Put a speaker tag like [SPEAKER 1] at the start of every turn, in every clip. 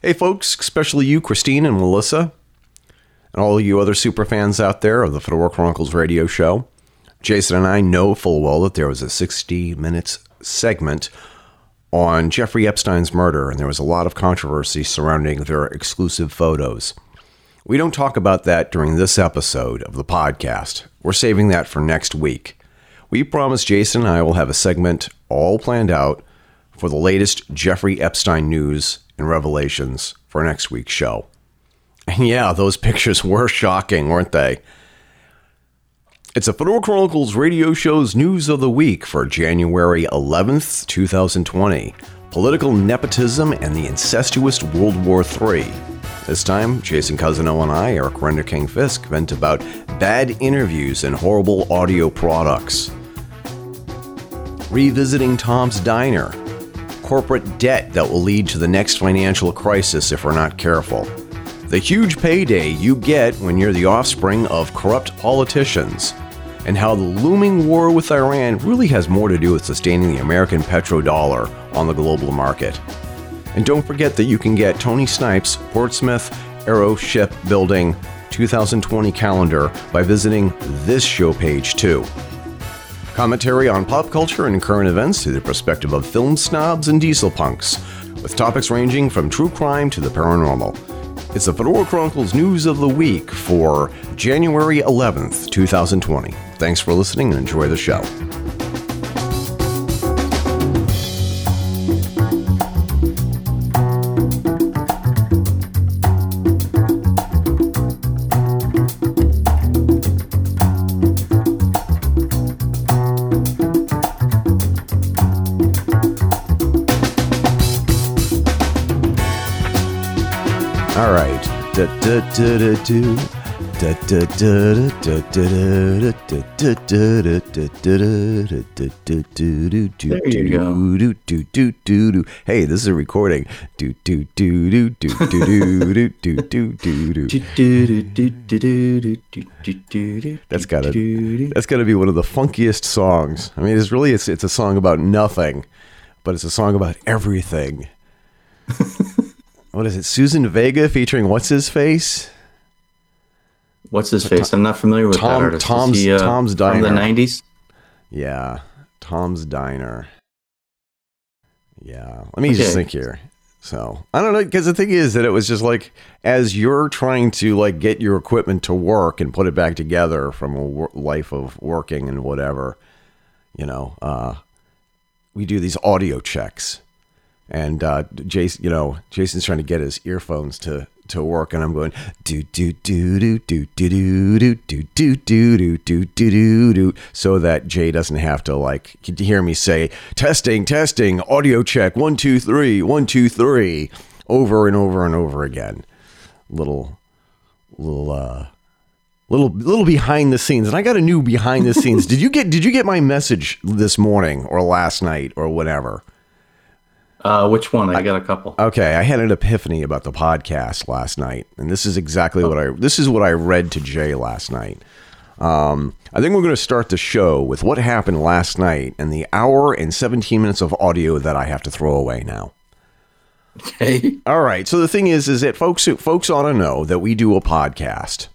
[SPEAKER 1] Hey, folks, especially you, Christine and Melissa, and all you other super fans out there of the Fedora Chronicles radio show. Jason and I know full well that there was a 60 minutes segment on Jeffrey Epstein's murder, and there was a lot of controversy surrounding their exclusive photos. We don't talk about that during this episode of the podcast. We're saving that for next week. We promise Jason and I will have a segment all planned out for the latest Jeffrey Epstein news and revelations for next week's show. And yeah, those pictures were shocking, weren't they? It's a Fedora Chronicles radio show's news of the week for January 11th, 2020 Political Nepotism and the Incestuous World War III. This time, Jason Cousineau and I, Eric Renderking Fisk, vent about bad interviews and horrible audio products. Revisiting Tom's Diner, corporate debt that will lead to the next financial crisis if we're not careful. The huge payday you get when you're the offspring of corrupt politicians and how the looming war with Iran really has more to do with sustaining the American petrodollar on the global market. And don't forget that you can get Tony Snipes' Portsmouth Aero Ship Building 2020 calendar by visiting this show page too. Commentary on pop culture and current events through the perspective of film snobs and diesel punks, with topics ranging from true crime to the paranormal. It's the Fedora Chronicles News of the Week for January 11th, 2020. Thanks for listening and enjoy the show. Hey, this is a recording. That's gotta that's gotta be one of the funkiest songs. I mean, it's really it's it's a song about nothing, but it's a song about everything. what is it? Susan Vega featuring what's his face?
[SPEAKER 2] What's his face? I'm not familiar with
[SPEAKER 1] Tom-
[SPEAKER 2] that artist.
[SPEAKER 1] Tom's-
[SPEAKER 2] he, uh,
[SPEAKER 1] Tom's
[SPEAKER 2] from the '90s.
[SPEAKER 1] Yeah, Tom's Diner. Yeah, let me just think here. So I don't know because the thing is that it was just like as you're trying to like get your equipment to work and put it back together from a wor- life of working and whatever, you know, uh, we do these audio checks, and uh, Jason, you know, Jason's trying to get his earphones to to work, and I'm going do do do do do do do do do do do do do do do do so that Jay doesn't have to like hear me say testing testing audio check one two three one two three over and over and over again. Little little uh little little behind the scenes and i got a new behind the scenes did you get did you get my message this morning or last night or whatever
[SPEAKER 2] Uh, which one? I got a couple.
[SPEAKER 1] okay i had an epiphany about the podcast last night and this is exactly what i this is what i read to jay last night um, i think we're going to start the show with what happened last night and the hour and 17 minutes of audio that i have to throw away now
[SPEAKER 2] Okay.
[SPEAKER 1] all right. So the thing is, is that folks folks ought to know that we do a podcast.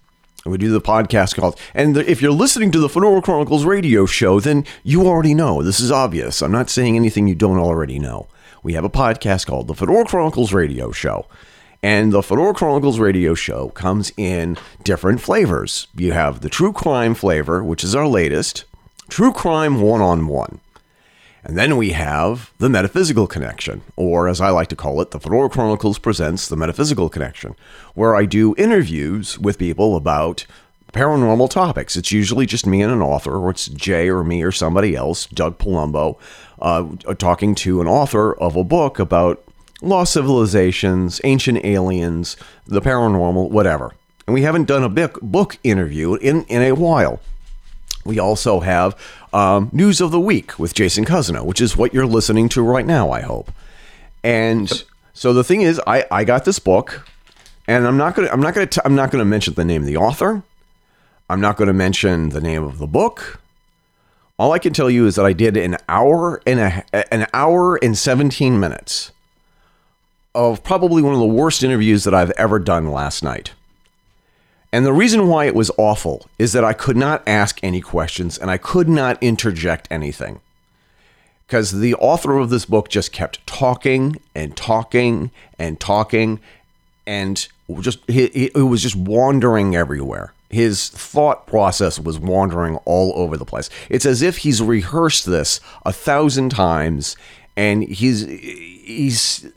[SPEAKER 1] We do the podcast called, and the, if you're listening to the Fedora Chronicles radio show, then you already know. This is obvious. I'm not saying anything you don't already know. We have a podcast called the Fedora Chronicles radio show. And the Fedora Chronicles radio show comes in different flavors. You have the true crime flavor, which is our latest, true crime one on one. And then we have the metaphysical connection, or as I like to call it, the Fedora Chronicles presents the metaphysical connection, where I do interviews with people about paranormal topics. It's usually just me and an author, or it's Jay or me or somebody else, Doug Palumbo, uh, talking to an author of a book about lost civilizations, ancient aliens, the paranormal, whatever. And we haven't done a book, book interview in, in a while. We also have um, News of the Week with Jason Cousineau, which is what you're listening to right now, I hope. And so the thing is, I, I got this book, and I'm not gonna I'm not gonna t- I'm not gonna mention the name of the author. I'm not gonna mention the name of the book. All I can tell you is that I did an hour and a an hour and 17 minutes of probably one of the worst interviews that I've ever done last night. And the reason why it was awful is that I could not ask any questions and I could not interject anything. Because the author of this book just kept talking and talking and talking and just it was just wandering everywhere. His thought process was wandering all over the place. It's as if he's rehearsed this a thousand times and he's he's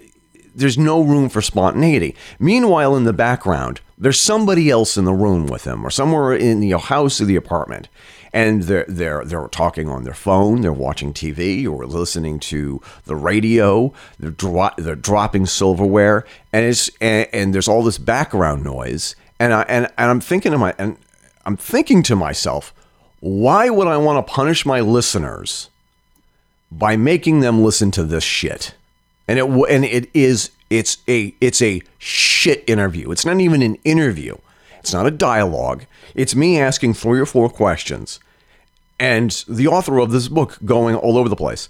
[SPEAKER 1] there's no room for spontaneity. Meanwhile, in the background, there's somebody else in the room with him, or somewhere in the house or the apartment, and they're they're they're talking on their phone, they're watching TV, or listening to the radio. They're dro- they're dropping silverware, and it's and, and there's all this background noise, and I and, and I'm thinking to my and I'm thinking to myself, why would I want to punish my listeners by making them listen to this shit? and it and it is it's a it's a shit interview. It's not even an interview. It's not a dialogue. It's me asking three or four questions, and the author of this book going all over the place.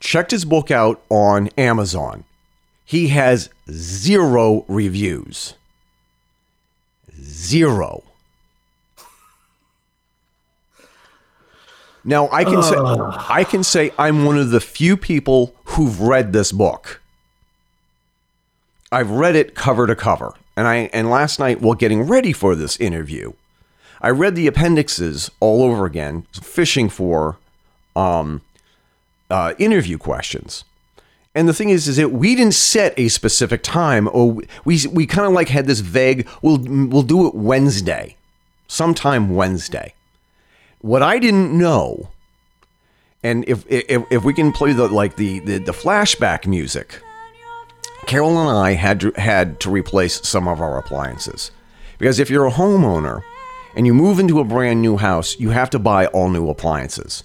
[SPEAKER 1] Checked his book out on Amazon. He has zero reviews. Zero. Now I can say I can say I'm one of the few people who've read this book. I've read it cover to cover. And I and last night while getting ready for this interview, I read the appendixes all over again, fishing for um, uh, interview questions. And the thing is, is that we didn't set a specific time, or we we kind of like had this vague. We'll we'll do it Wednesday, sometime Wednesday. What I didn't know, and if if, if we can play the like the, the, the flashback music, Carol and I had to had to replace some of our appliances because if you're a homeowner and you move into a brand new house, you have to buy all new appliances.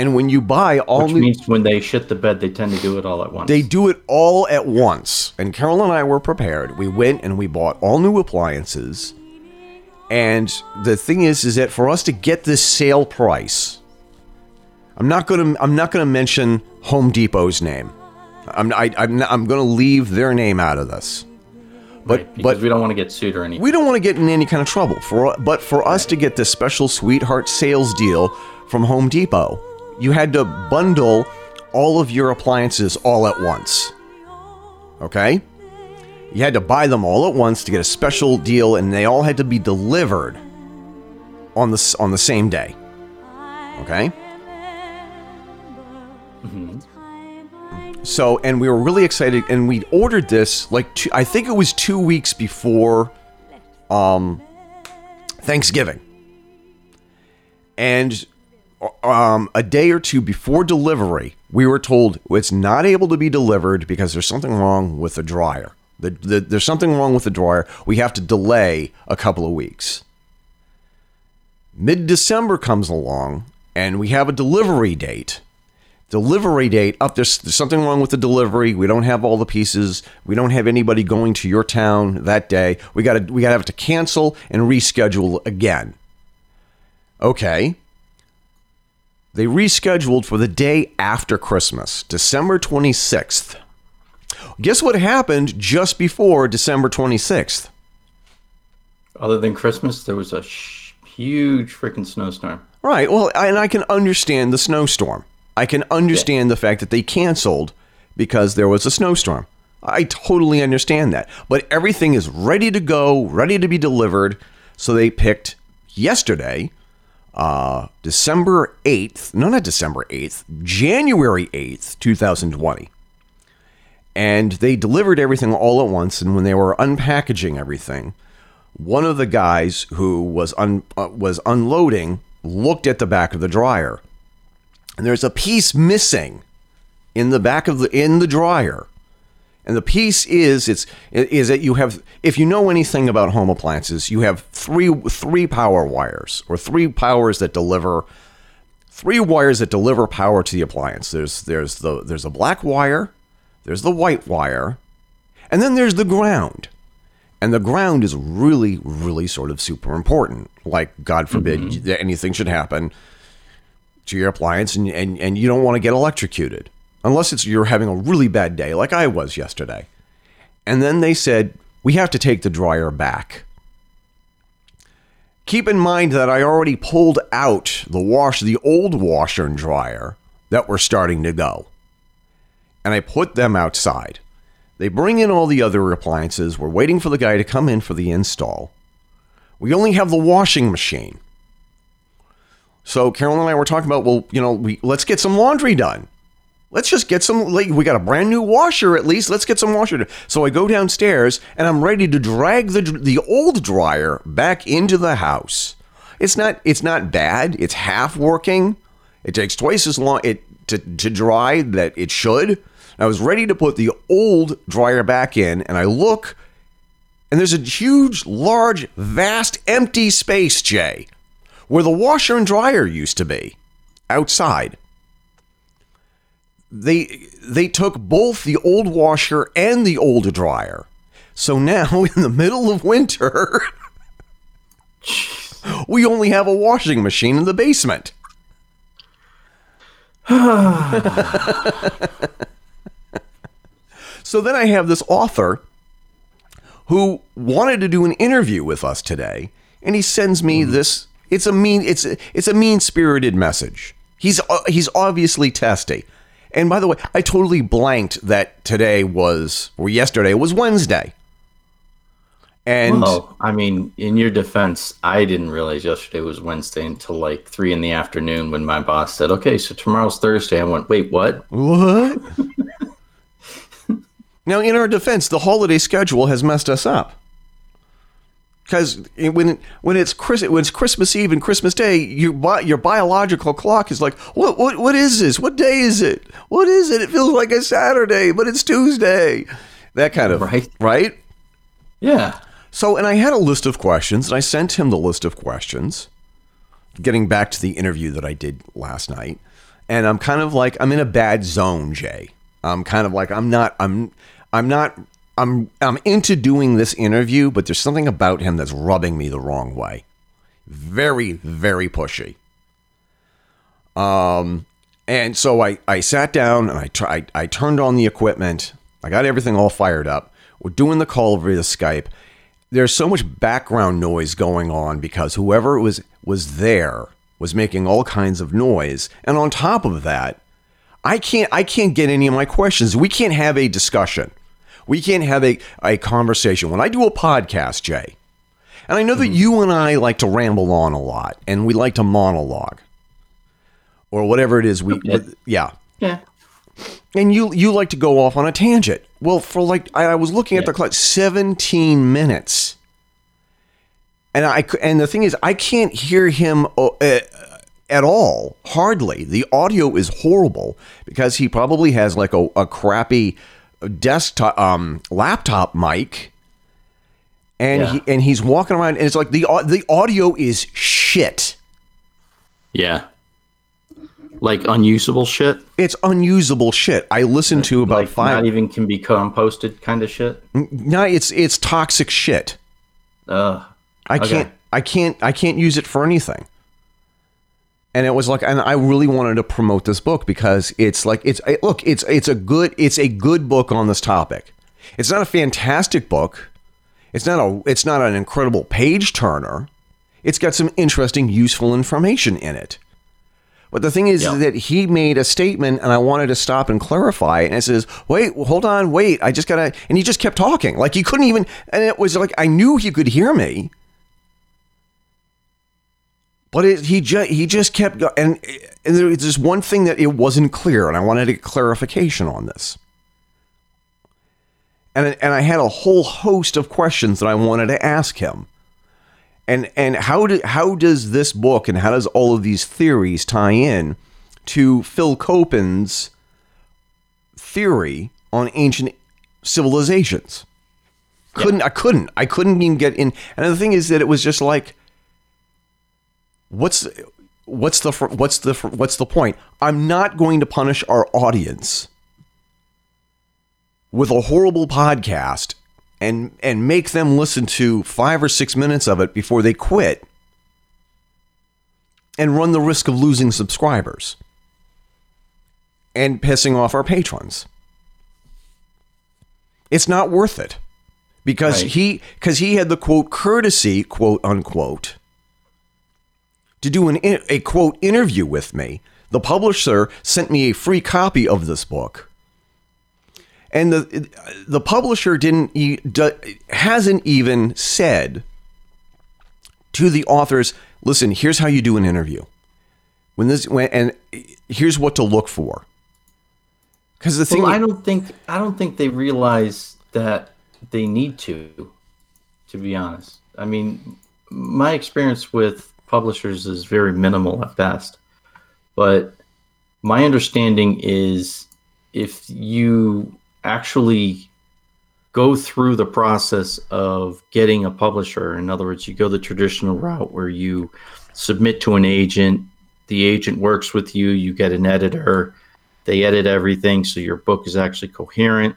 [SPEAKER 1] And when you buy all
[SPEAKER 2] Which
[SPEAKER 1] new,
[SPEAKER 2] means when they shit the bed, they tend to do it all at once.
[SPEAKER 1] they do it all at once. And Carol and I were prepared. We went and we bought all new appliances. And the thing is, is that for us to get this sale price, I'm not gonna I'm not gonna mention Home Depot's name. I'm I, I'm I'm gonna leave their name out of this. But
[SPEAKER 2] Right, because
[SPEAKER 1] but
[SPEAKER 2] we don't want to get sued or anything.
[SPEAKER 1] we don't want to get in any kind of trouble. For but for us to get this special sweetheart sales deal from Home Depot, you had to bundle all of your appliances all at once. Okay? You had to buy them all at once to get a special deal and they all had to be delivered on the on the same day. Okay? So, and we were really excited, and we ordered this like two, I think it was two weeks before um, Thanksgiving, and um, a day or two before delivery, we were told it's not able to be delivered because there's something wrong with the dryer. The, the, there's something wrong with the dryer. We have to delay a couple of weeks. Mid December comes along, and we have a delivery date delivery date up there's, there's something wrong with the delivery we don't have all the pieces we don't have anybody going to your town that day we got to we got to have to cancel and reschedule again okay they rescheduled for the day after christmas december 26th guess what happened just before december 26th
[SPEAKER 2] Other than Christmas, there was a sh- huge freaking snowstorm.
[SPEAKER 1] Right. Well, and I can understand the snowstorm. I can understand the fact that they canceled because there was a snowstorm. I totally understand that. But everything is ready to go, ready to be delivered. So they picked yesterday, uh, December 8th, no, not December 8th, January 8th, 2020. And they delivered everything all at once. And when they were unpackaging everything, one of the guys who was un, uh, was unloading looked at the back of the dryer, and there's a piece missing in the back of the in the dryer. And the piece is it's is that you have if you know anything about home appliances, you have three three power wires or three powers that deliver three wires that deliver power to the appliance. There's there's the there's a black wire, there's the white wire, and then there's the ground. And the ground is really, really sort of super important. Like, God forbid mm-hmm. that anything should happen to your appliance and, and, and you don't want to get electrocuted. Unless it's you're having a really bad day, like I was yesterday. And then they said, we have to take the dryer back. Keep in mind that I already pulled out the wash, the old washer and dryer that were starting to go. And I put them outside. They bring in all the other appliances. We're waiting for the guy to come in for the install. We only have the washing machine. So Carolyn and I were talking about, well, you know, we let's get some laundry done. Let's just get some. Like, we got a brand new washer at least. Let's get some washer. So I go downstairs and I'm ready to drag the the old dryer back into the house. It's not it's not bad. It's half working. It takes twice as long it to, to dry that it should. I was ready to put the old dryer back in, and I look, and there's a huge, large, vast, empty space, Jay, where the washer and dryer used to be, outside. They they took both the old washer and the old dryer. So now in the middle of winter, we only have a washing machine in the basement. so then I have this author who wanted to do an interview with us today, and he sends me this. It's a mean. It's a, it's a mean spirited message. He's uh, he's obviously testy. And by the way, I totally blanked that today was or yesterday was Wednesday. And
[SPEAKER 2] well, I mean, in your defense, I didn't realize yesterday was Wednesday until like three in the afternoon when my boss said, "Okay, so tomorrow's Thursday." I went, "Wait, what?"
[SPEAKER 1] What? now, in our defense, the holiday schedule has messed us up. Because when when it's Chris when it's Christmas Eve and Christmas Day, your your biological clock is like, what what what is this? What day is it? What is it? It feels like a Saturday, but it's Tuesday. That kind of
[SPEAKER 2] Right.
[SPEAKER 1] right.
[SPEAKER 2] Yeah.
[SPEAKER 1] So, and I had a list of questions, and I sent him the list of questions, getting back to the interview that I did last night. And I'm kind of like, I'm in a bad zone, Jay. I'm kind of like, I'm not, I'm, I'm not, I'm, I'm into doing this interview, but there's something about him that's rubbing me the wrong way. Very, very pushy. Um, and so I, I sat down and I tried, I turned on the equipment. I got everything all fired up. We're doing the call via Skype there's so much background noise going on because whoever was was there was making all kinds of noise and on top of that i can't i can't get any of my questions we can't have a discussion we can't have a, a conversation when i do a podcast jay and i know that you and i like to ramble on a lot and we like to monologue or whatever it is we
[SPEAKER 2] Okay.
[SPEAKER 1] yeah
[SPEAKER 2] Yeah.
[SPEAKER 1] and you you like to go off on a tangent. Well, for like I, I was looking at the clock, seventeen minutes, and I and the thing is, I can't hear him uh, uh, at all. Hardly. The audio is horrible because he probably has like a, a crappy desktop um, laptop mic, and
[SPEAKER 2] Yeah.
[SPEAKER 1] he and he's walking around, and it's like the the audio is shit.
[SPEAKER 2] Yeah. Like unusable shit.
[SPEAKER 1] It's unusable shit. I listened to about
[SPEAKER 2] like
[SPEAKER 1] five.
[SPEAKER 2] not even can be composted kind of shit.
[SPEAKER 1] no, it's it's toxic shit.
[SPEAKER 2] Ugh.
[SPEAKER 1] I
[SPEAKER 2] Okay.
[SPEAKER 1] can't I can't I can't use it for anything. And it was like and I really wanted to promote this book because it's like it's it- look, it's it's a good it's a good book on this topic. It's not a fantastic book. It's not a it's not an incredible page turner. It's got some interesting useful information in it. But the thing is
[SPEAKER 2] Yeah.
[SPEAKER 1] that he made a statement and I wanted to stop and clarify. And it says, wait, hold on, wait, I just gotta, and he just kept talking. Like he couldn't even, and it was like, I knew he could hear me. But it, he just he just kept going, and, and there was just one thing that it wasn't clear, and I wanted a clarification on this. And and I had a whole host of questions that I wanted to ask him. And and how do how does this book and how does all of these theories tie in to Phil Coppens' theory on ancient civilizations? Couldn't I couldn't I couldn't even get in. And the thing is that it was just like what's what's the what's the what's the point? I'm not going to punish our audience with a horrible podcast and and make them listen to 5 or 6 minutes of it before they quit and run the risk of losing subscribers and pissing off our patrons. It's not worth it because
[SPEAKER 2] Right.
[SPEAKER 1] he because he had the quote courtesy quote unquote to do an a quote interview with me. The publisher sent me a free copy of this book. And the the publisher didn't hasn't even said to the authors, "Listen, here's how you do an interview." When this when and here's what to look for. Because the thing,
[SPEAKER 2] Well, I don't think I don't think they realize that they need to. To be honest, I mean, my experience with publishers is very minimal at best. But my understanding is if you actually go through the process of getting a publisher, in other words, you go the traditional route where you submit to an agent, the agent works with you, you get an editor, they edit everything so your book is actually coherent,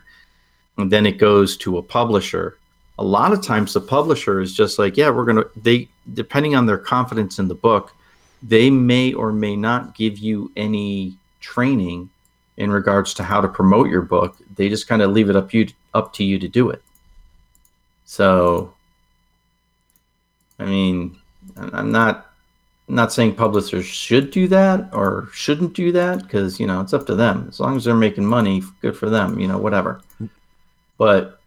[SPEAKER 2] and then it goes to a publisher. A lot of times the publisher is just like, yeah, we're going to they depending on their confidence in the book, they may or may not give you any training in regards to how to promote your book. They just kind of leave it up you up to you to do it. So, I mean, I'm not I'm not saying publishers should do that or shouldn't do that because you know it's up to them. As long as they're making money, good for them. You know, whatever. But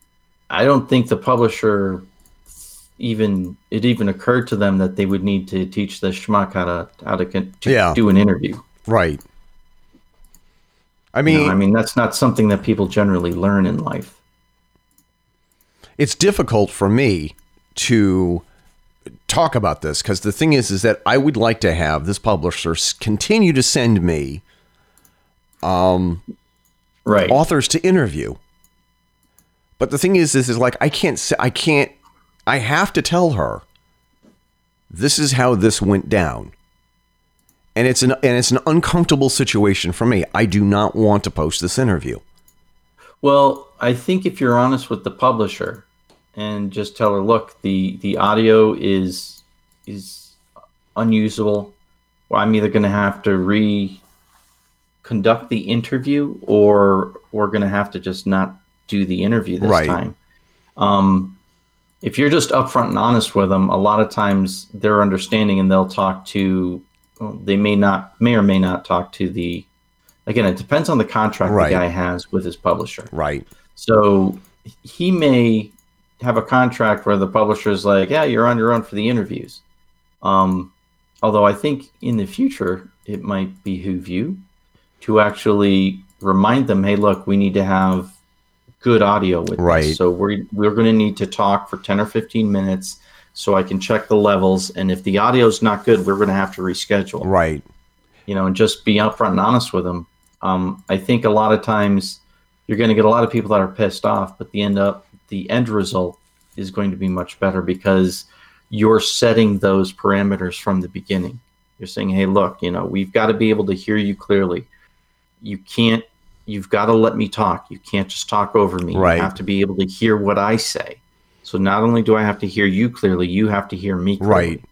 [SPEAKER 2] I don't think the publisher even it even occurred to them that they would need to teach the schmuck how to how to, to
[SPEAKER 1] Yeah.
[SPEAKER 2] do an interview.
[SPEAKER 1] right? I
[SPEAKER 2] You
[SPEAKER 1] mean,
[SPEAKER 2] know, I mean, that's not something that people generally learn in life.
[SPEAKER 1] it's difficult for me to talk about this because the thing is is that I would like to have this publisher continue to send me um,
[SPEAKER 2] Right.
[SPEAKER 1] authors to interview. But the thing is is is like I can't say I can't I have to tell her this is how this went down. And it's an and it's an uncomfortable situation for me. I do not want to post this interview.
[SPEAKER 2] Well, I think if you're honest with the publisher and just tell her, look, the the audio is is unusable. Well, I'm either going to have to re conduct the interview or we're going to have to just not do the interview this
[SPEAKER 1] Right.
[SPEAKER 2] time. Um, if you're just upfront and honest with them, a lot of times they're understanding and they'll talk to. Well, they may not, may or may not talk to the. Again, it depends on the contract
[SPEAKER 1] Right.
[SPEAKER 2] the guy has with his publisher.
[SPEAKER 1] Right.
[SPEAKER 2] So he may have a contract where the publisher is like, "Yeah, you're on your own for the interviews." Um, although I think in the future it might behoove you to actually remind them, "Hey, look, we need to have good audio with
[SPEAKER 1] Right.
[SPEAKER 2] this. So we're we're going to need to talk for ten or fifteen minutes." So I can check the levels, and if the audio's not good, we're going to have to reschedule
[SPEAKER 1] Right.
[SPEAKER 2] you know, and just be upfront and honest with them. Um, I think a lot of times you're going to get a lot of people that are pissed off, but the end up the end result is going to be much better because you're setting those parameters from the beginning. You're saying, "Hey, look, you know, we've got to be able to hear you clearly. You can't. You've got to let me talk. You can't just talk over me.
[SPEAKER 1] Right.
[SPEAKER 2] You have to be able to hear what I say. So not only do I have to hear you clearly, you have to hear me clearly
[SPEAKER 1] Right.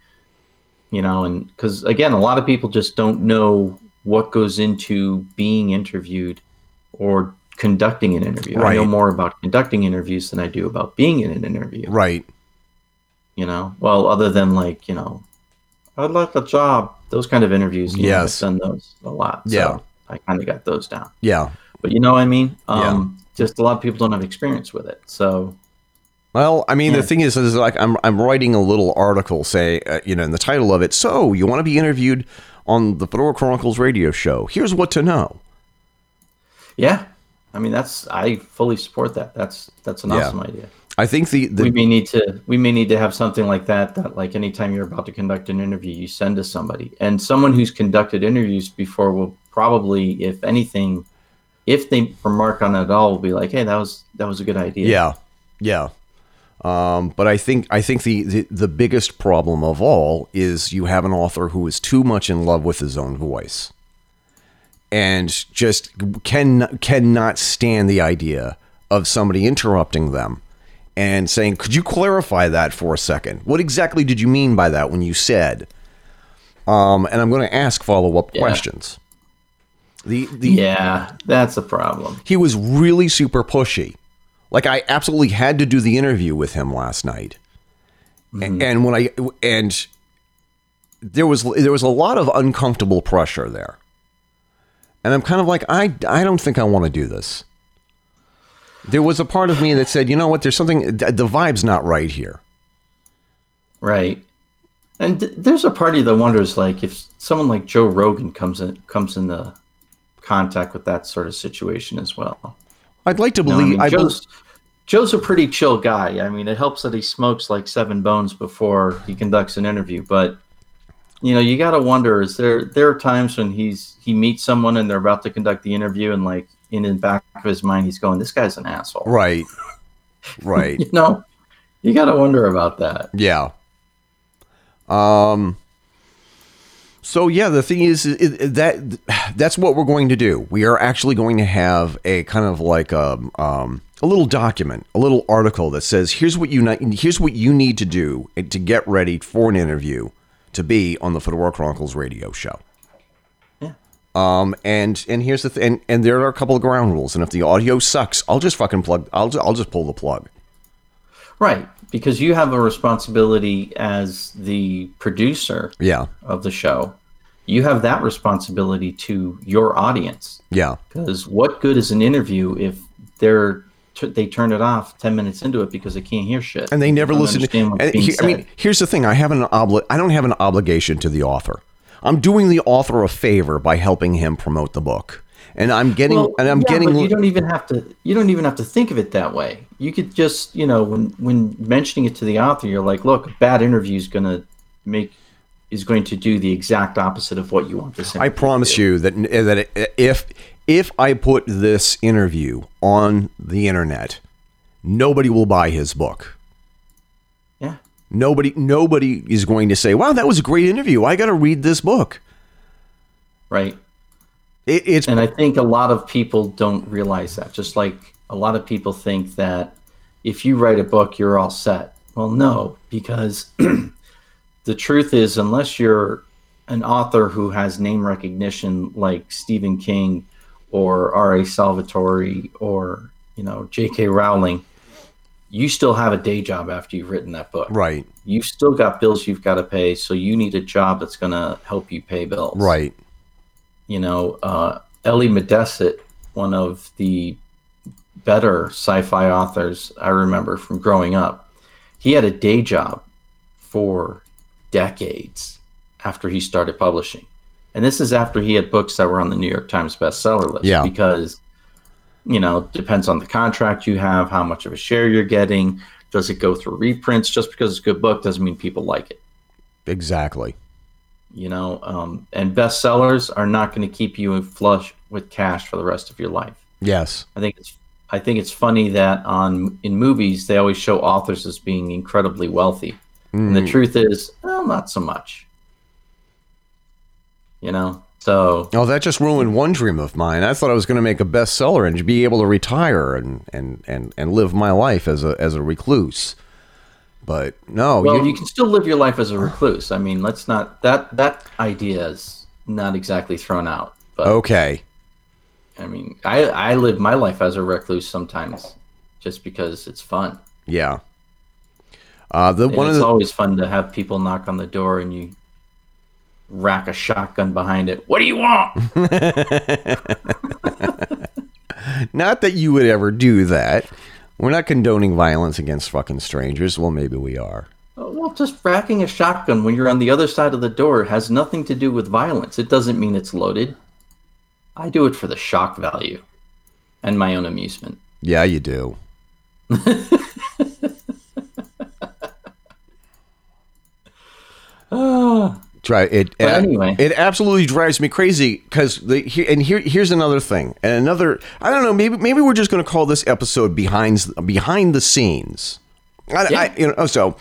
[SPEAKER 2] you know and because again a lot of people just don't know what goes into being interviewed or conducting an interview i know more about conducting interviews than i do about being in an interview
[SPEAKER 1] Right.
[SPEAKER 2] you know well other than like you know i'd like a job those kind of interviews you know, I
[SPEAKER 1] Yes.
[SPEAKER 2] send those a lot so
[SPEAKER 1] Yeah.
[SPEAKER 2] i kind of got those down
[SPEAKER 1] Yeah.
[SPEAKER 2] But you know what i mean um just a lot of people don't have experience with it so
[SPEAKER 1] Well, I mean,
[SPEAKER 2] Yeah.
[SPEAKER 1] the thing is, is like I'm I'm writing a little article, say, uh, you know, in the title of it. So you want to be interviewed on the Fedora Chronicles radio show? Here's what to know.
[SPEAKER 2] yeah i mean that's i fully support that that's that's an
[SPEAKER 1] Yeah.
[SPEAKER 2] awesome idea
[SPEAKER 1] I think the the
[SPEAKER 2] we may need to we may need to have something like that that like anytime you're about to conduct an interview you send to somebody and someone who's conducted interviews before will probably if anything if they remark on it at all will be like hey that was that was a good idea
[SPEAKER 1] Yeah, yeah. Um, but I think I think the, the the biggest problem of all is you have an author who is too much in love with his own voice, and just can cannot stand the idea of somebody interrupting them and saying, "Could you clarify that for a second? What exactly did you mean by that when you said?" Um, and I'm going to ask follow up
[SPEAKER 2] Yeah.
[SPEAKER 1] questions. The the
[SPEAKER 2] yeah that's a problem
[SPEAKER 1] he was really super pushy. Like I absolutely had to do the interview with him last night,
[SPEAKER 2] Mm-hmm.
[SPEAKER 1] And when I and there was there was a lot of uncomfortable pressure there, and I'm kind of like I I don't think I want to do this. There was a part of me that said, you know what, there's something the vibe's not right here.
[SPEAKER 2] Right. And th- there's a party that wonders, like, if someone like Joe Rogan comes in comes into contact with that sort of situation as well.
[SPEAKER 1] I'd like to
[SPEAKER 2] You know, I
[SPEAKER 1] believe
[SPEAKER 2] mean, Joe's, Joe's a pretty chill guy. I mean, it helps that he smokes like seven bones before he conducts an interview. But you know, you got to wonder: is there there are times when he's he meets someone and they're about to conduct the interview, and like in the back of his mind, he's going, "This guy's an asshole."
[SPEAKER 1] right, right.
[SPEAKER 2] You know, you got to wonder about that.
[SPEAKER 1] Yeah. Um. So yeah, the thing is that that's what we're going to do. We are actually going to have a kind of like a um, a little document, a little article that says here's what you ni- here's what you need to do to get ready for an interview to be on the Fedora Chronicles radio show.
[SPEAKER 2] Yeah.
[SPEAKER 1] Um, and and here's the thing, and, and there are a couple of ground rules. And if the audio sucks, I'll just fucking plug. I'll just, I'll just pull the plug.
[SPEAKER 2] Right, because you have a responsibility as the producer
[SPEAKER 1] Yeah,
[SPEAKER 2] of the show. You have that responsibility to your audience.
[SPEAKER 1] yeah.
[SPEAKER 2] Because what good is an interview if they're t- they turn it off ten minutes into it because they can't hear shit
[SPEAKER 1] and they never listen to. And he- I mean, here's the thing: I have an obli- I don't have an obligation to the author. I'm doing the author a favor by helping him promote the book, and I'm getting
[SPEAKER 2] Well,
[SPEAKER 1] and I'm
[SPEAKER 2] yeah,
[SPEAKER 1] getting.
[SPEAKER 2] You don't even have to. You don't even have to think of it that way. You could just, you know, when when mentioning it to the author, you're like, look, a bad interview is going to make is going to do the exact opposite of what you want this.
[SPEAKER 1] I promise you that eh, that eh, if if I put this interview on the internet, nobody will buy his book.
[SPEAKER 2] Yeah.
[SPEAKER 1] Nobody nobody is going to say, "Wow, that was a great interview. I got to read this book."
[SPEAKER 2] Right.
[SPEAKER 1] It, it's
[SPEAKER 2] And I think a lot of people don't realize that. Just like a lot of people think that if you write a book, you're all set. Well, no, because the truth is, unless you're an author who has name recognition like Stephen King or R.A. Salvatore or, you know, J.K. Rowling, you still have a day job after you've written that book.
[SPEAKER 1] right,
[SPEAKER 2] You've still got bills you've got to pay. So you need a job that's going to help you pay bills
[SPEAKER 1] right.
[SPEAKER 2] You know, uh, L.E. Modesitt, one of the better sci-fi authors I remember from growing up, he had a day job for decades after he started publishing. And this is after he had books that were on the New York Times bestseller list.
[SPEAKER 1] Yeah.
[SPEAKER 2] Because, you know, depends on the contract you have, how much of a share you're getting. Does it go through reprints? Just because it's a good book doesn't mean people like it
[SPEAKER 1] Exactly.
[SPEAKER 2] You know um, and bestsellers are not going to keep you flush with cash for the rest of your life
[SPEAKER 1] Yes.
[SPEAKER 2] i think it's i think it's funny that on in movies they always show authors as being incredibly wealthy and the truth is well not so much you know so
[SPEAKER 1] Oh, that just ruined one dream of mine. I thought I was going to make a bestseller and be able to retire and, and, and, and live my life as a as a recluse. But no,
[SPEAKER 2] well
[SPEAKER 1] you,
[SPEAKER 2] you can still live your life as a recluse i mean let's not that that idea is not exactly thrown out but
[SPEAKER 1] okay.
[SPEAKER 2] i mean i i live my life as a recluse sometimes just because it's fun
[SPEAKER 1] Yeah. Uh, the
[SPEAKER 2] And
[SPEAKER 1] one
[SPEAKER 2] it's
[SPEAKER 1] the
[SPEAKER 2] always fun to have people knock on the door and you rack a shotgun behind it. What do you want?
[SPEAKER 1] not that you would ever do that. We're not condoning violence against fucking strangers. Well, maybe we are.
[SPEAKER 2] Uh, well, just racking a shotgun when you're on the other side of the door has nothing to do with violence. It doesn't mean it's loaded. I do it for the shock value and my own amusement.
[SPEAKER 1] Yeah, you do. Ah. Try it.
[SPEAKER 2] But anyway.
[SPEAKER 1] it absolutely drives me crazy because the here and here here's another thing and another. I don't know. Maybe maybe we're just going to call this episode behind behind the scenes. I,
[SPEAKER 2] Yeah.
[SPEAKER 1] I, you know. So,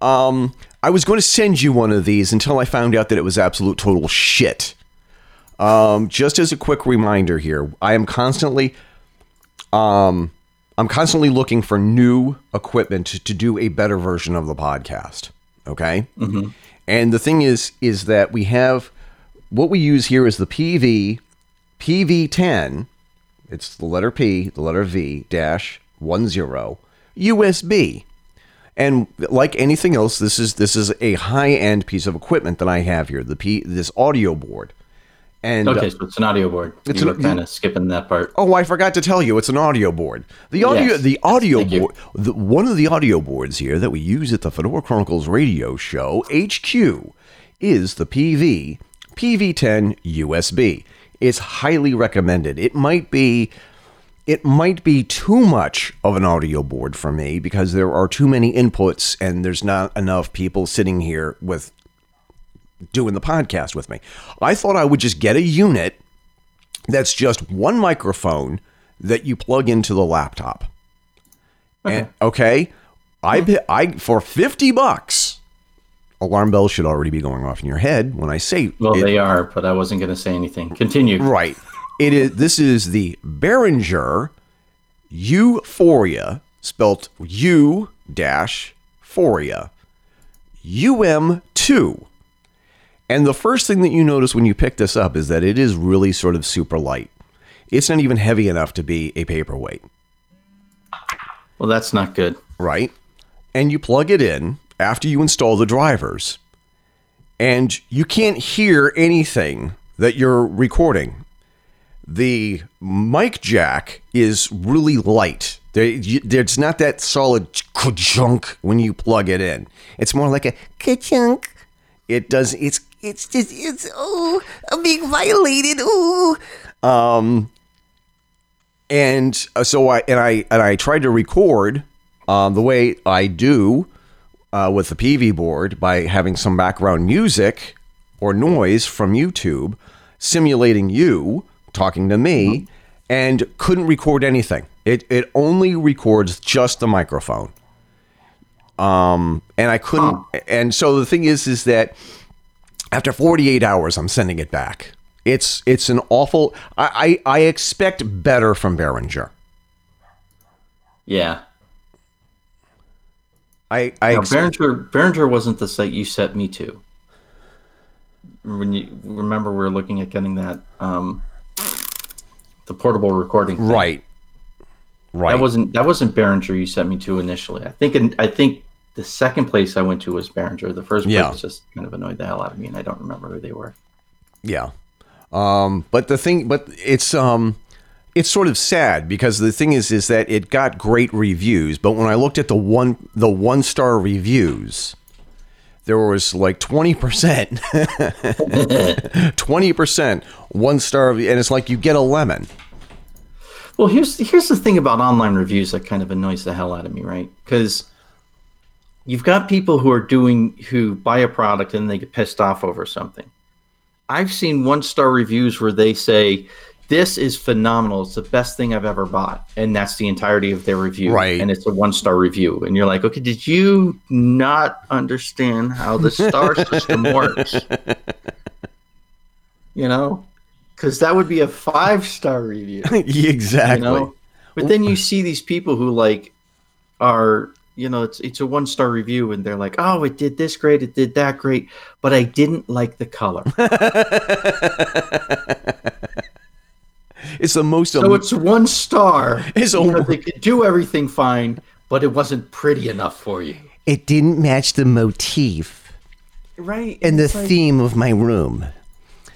[SPEAKER 1] um, I was going to send you one of these until I found out that it was absolute total shit. Um, just as a quick reminder here, I am constantly um, I'm constantly looking for new equipment to, to do a better version of the podcast. Okay. Mm-hmm. And the thing is, is that we have what we use here is the Peavey PV10. It's the letter P, the letter V dash 10 USB. And like anything else, this is this is a high end piece of equipment that I have here. The P, this audio board. And
[SPEAKER 2] Okay, uh, so it's an audio board.
[SPEAKER 1] It's
[SPEAKER 2] you
[SPEAKER 1] an-
[SPEAKER 2] were kind of skipping that part.
[SPEAKER 1] Oh, I forgot to tell you, it's an audio board. The audio,
[SPEAKER 2] Yes.
[SPEAKER 1] the audio
[SPEAKER 2] Thank
[SPEAKER 1] board, the, one of the audio boards here that we use at the Fedora Chronicles radio show HQ is the Peavey PV10 USB. It's highly recommended. It might be, it might be too much of an audio board for me because there are too many inputs and there's not enough people sitting here with doing the podcast with me. I thought I would just get a unit that's just one microphone that you plug into the laptop. And okay, I mm-hmm. I for 50 bucks. Alarm bells should already be going off in your head when I say
[SPEAKER 2] Well,
[SPEAKER 1] it-
[SPEAKER 2] they are, but I wasn't going to say anything. Continue.
[SPEAKER 1] right. It is this is the Behringer Euphoria spelt U dash Phoria UM2. And the first thing that you notice when you pick this up is that it is really sort of super light. It's not even heavy enough to be a paperweight,
[SPEAKER 2] Well, that's not good.
[SPEAKER 1] right? And you plug it in after you install the drivers. And you can't hear anything that you're recording. The mic jack is really light. There, there's not that solid ka-chunk when you plug it in. It's more like a ka-chunk. It does. It's it's just it's oh I'm being violated. Ooh. Um. And uh, so I and I and I tried to record um, the way I do uh, with the PV board by having some background music or noise from YouTube, simulating you talking to me, and couldn't record anything. It it only records just the microphone. Um, and I couldn't. And so the thing is, is that after 48 hours, I'm sending it back. It's it's an awful. I I, I expect better from Behringer.
[SPEAKER 2] Yeah.
[SPEAKER 1] I I
[SPEAKER 2] Now,
[SPEAKER 1] ex-
[SPEAKER 2] Behringer, Behringer wasn't the site you set me to. When you remember, we were looking at getting that um, the portable recording. thing.
[SPEAKER 1] right right.
[SPEAKER 2] That wasn't that wasn't Behringer you sent me to initially. I think in, I think the second place I went to was Behringer. The first place
[SPEAKER 1] Yeah.
[SPEAKER 2] just kind of annoyed the hell out of me, and I don't remember who they were.
[SPEAKER 1] Yeah. Um, but the thing, but it's um, it's sort of sad because the thing is, is that it got great reviews, but when I looked at the one the one star reviews, there was like twenty percent, twenty percent one star, and it's like you get a lemon.
[SPEAKER 2] Well, here's here's the thing about online reviews that kind of annoys the hell out of me, right? Because you've got people who are doing who buy a product and they get pissed off over something. I've seen one star reviews where they say, "This is phenomenal. It's the best thing I've ever bought," and that's the entirety of their review.
[SPEAKER 1] Right.
[SPEAKER 2] And it's a one star review, and you're like, "Okay, did you not understand how the star system works?" You know, because that would be a five star review
[SPEAKER 1] exactly.
[SPEAKER 2] you know but then you see these people who like are you know it's it's a one star review and they're like oh it did this great it did that great but i didn't like the color
[SPEAKER 1] It's the most.
[SPEAKER 2] so it's one star
[SPEAKER 1] It's a-
[SPEAKER 2] because they could do everything fine but it wasn't pretty enough for you
[SPEAKER 1] it didn't match the motif
[SPEAKER 2] right
[SPEAKER 1] and the
[SPEAKER 2] like-
[SPEAKER 1] theme of my room.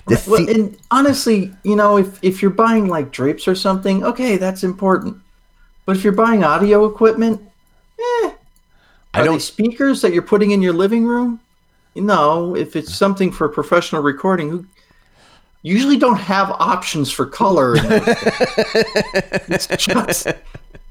[SPEAKER 1] The
[SPEAKER 2] well,
[SPEAKER 1] the-
[SPEAKER 2] and honestly you know if if you're buying like drapes or something okay that's important but if you're buying audio equipment eh
[SPEAKER 1] I
[SPEAKER 2] Are
[SPEAKER 1] don't-
[SPEAKER 2] they speakers that you're putting in your living room? No, if it's something for professional recording, who usually don't have options for color. in those things. it's just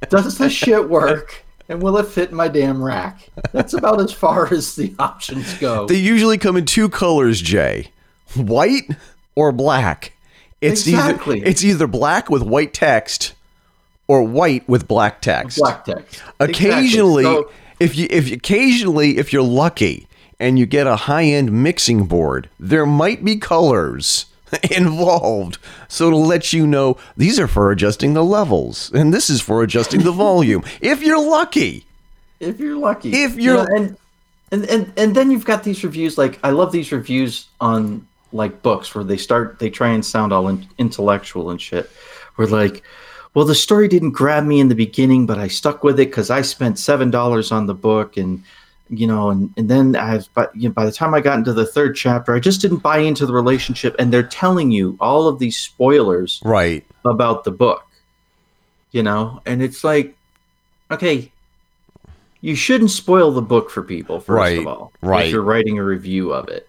[SPEAKER 2] does this shit work? And will it fit in my damn rack? That's about as far as the options go.
[SPEAKER 1] They usually come in two colors, Jay. White or black. It's
[SPEAKER 2] Exactly.
[SPEAKER 1] either it's either black with white text or white with black text.
[SPEAKER 2] Black text.
[SPEAKER 1] Occasionally,
[SPEAKER 2] Exactly. So-
[SPEAKER 1] if you if you, occasionally if you're lucky and you get a high-end mixing board, there might be colors involved. So to let you know these are for adjusting the levels and this is for adjusting the volume. If you're lucky.
[SPEAKER 2] if you're lucky.
[SPEAKER 1] If
[SPEAKER 2] You
[SPEAKER 1] you're-
[SPEAKER 2] and, and and and then you've got these reviews. Like I love these reviews on like books where they start they try and sound all in, intellectual and shit. Where like, well, the story didn't grab me in the beginning, but I stuck with it because I spent seven dollars on the book, and you know, and and then I, but you know, by the time I got into the third chapter, I just didn't buy into the relationship, and they're telling you all of these spoilers
[SPEAKER 1] Right.
[SPEAKER 2] about the book, you know, and it's like, okay, you shouldn't spoil the book for people. First
[SPEAKER 1] Right,
[SPEAKER 2] of all,
[SPEAKER 1] right.
[SPEAKER 2] If you're writing a review of it,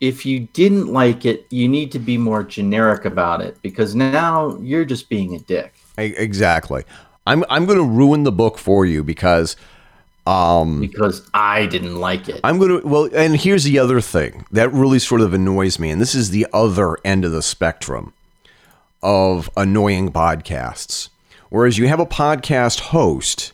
[SPEAKER 2] if you didn't like it, you need to be more generic about it because now you're just being a dick.
[SPEAKER 1] Exactly. I'm I'm going to ruin the book for you because um
[SPEAKER 2] because I didn't like it.
[SPEAKER 1] I'm going to well and here's the other thing that really sort of annoys me and this is the other end of the spectrum of annoying podcasts. Whereas you have a podcast host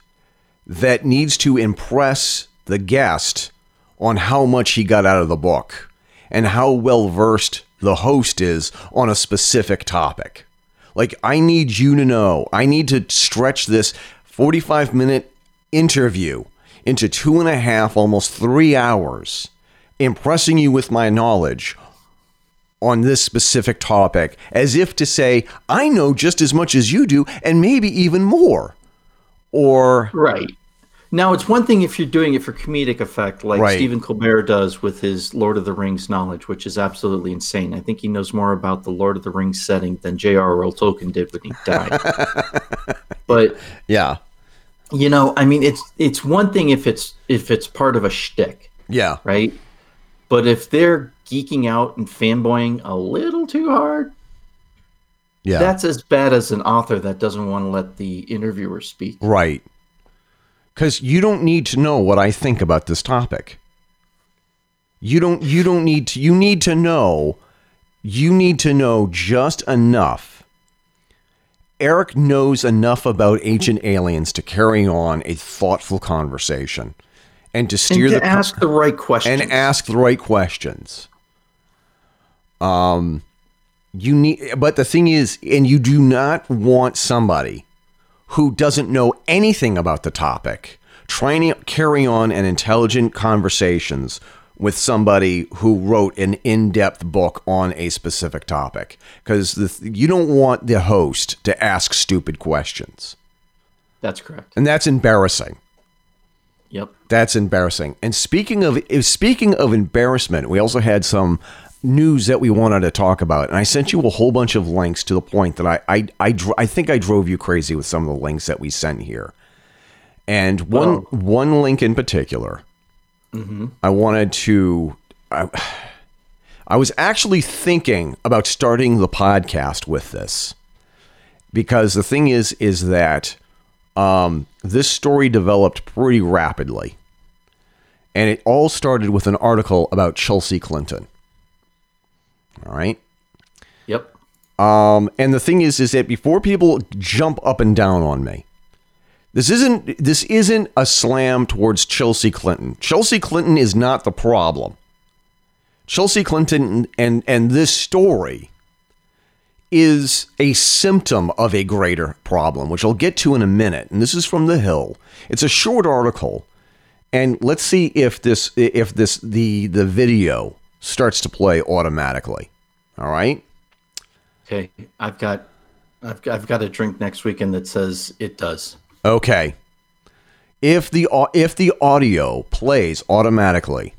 [SPEAKER 1] that needs to impress the guest on how much he got out of the book and how well versed the host is on a specific topic. Like, I need you to know, I need to stretch this 45 minute interview into two and a half, almost three hours, impressing you with my knowledge on this specific topic, as if to say, I know just as much as you do, and maybe even more. Or,
[SPEAKER 2] right. Now it's one thing if you're doing it for comedic effect, like
[SPEAKER 1] Right.
[SPEAKER 2] Stephen Colbert does with his Lord of the Rings knowledge, which is absolutely insane. I think he knows more about the Lord of the Rings setting than J.R.R. Tolkien did when he died. but
[SPEAKER 1] yeah,
[SPEAKER 2] you know, I mean, it's it's one thing if it's if it's part of a shtick,
[SPEAKER 1] yeah,
[SPEAKER 2] right? But if they're geeking out and fanboying a little too hard,
[SPEAKER 1] yeah.
[SPEAKER 2] that's as bad as an author that doesn't want to let the interviewer speak.
[SPEAKER 1] Right. Cuz you don't need to know what I think about this topic. You don't you don't need to you need to know you need to know just enough. Eric knows enough about ancient aliens to carry on a thoughtful conversation and to steer
[SPEAKER 2] And to
[SPEAKER 1] the
[SPEAKER 2] ask the right questions.
[SPEAKER 1] and ask the right questions. Um, you need, but the thing is, and you do not want somebody who doesn't know anything about the topic trying to carry on an intelligent conversations with somebody who wrote an in-depth book on a specific topic because you don't want the host to ask stupid questions
[SPEAKER 2] That's correct.
[SPEAKER 1] and that's embarrassing
[SPEAKER 2] Yep.
[SPEAKER 1] that's embarrassing. And speaking of speaking of embarrassment, we also had some news that we wanted to talk about, and I sent you a whole bunch of links to the point that I I I, dr- I think I drove you crazy with some of the links that we sent here. And one
[SPEAKER 2] Oh.
[SPEAKER 1] one link in particular, I wanted to. I, I was actually thinking about starting the podcast with this because the thing is is that um, this story developed pretty rapidly. And it all started with an article about Chelsea Clinton. All right.
[SPEAKER 2] Yep.
[SPEAKER 1] Um, and the thing is, is that before people jump up and down on me, this isn't this isn't a slam towards Chelsea Clinton. Chelsea Clinton is not the problem. Chelsea Clinton and and this story is a symptom of a greater problem, which I'll get to in a minute. And this is from The Hill. It's a short article, and let's see if this if this the the video starts to play automatically. All right.
[SPEAKER 2] Okay. I've got, I've, got, I've got a drink next weekend that says it does.
[SPEAKER 1] Okay. If the if the audio plays automatically,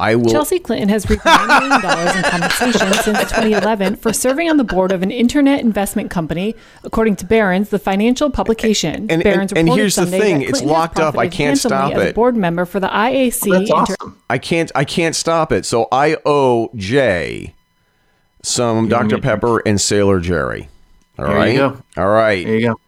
[SPEAKER 1] I will.
[SPEAKER 3] Chelsea Clinton has reaped $9 million in compensation since 2011 for serving on the board of an internet investment company, according to Barron's, the financial publication.
[SPEAKER 1] And-
[SPEAKER 3] Barron's
[SPEAKER 1] and- and
[SPEAKER 3] reported
[SPEAKER 1] here's the thing, it's locked up. I can't
[SPEAKER 3] handsomely
[SPEAKER 1] stop
[SPEAKER 3] as
[SPEAKER 1] it.
[SPEAKER 3] a board member for the IAC.
[SPEAKER 2] Oh, that's
[SPEAKER 3] Inter-
[SPEAKER 2] awesome.
[SPEAKER 1] I can't. I can't stop it. So I owe Jay some Dr Pepper and Sailor Jerry. All
[SPEAKER 2] There
[SPEAKER 1] right.
[SPEAKER 2] you go.
[SPEAKER 1] All right.
[SPEAKER 2] There you go.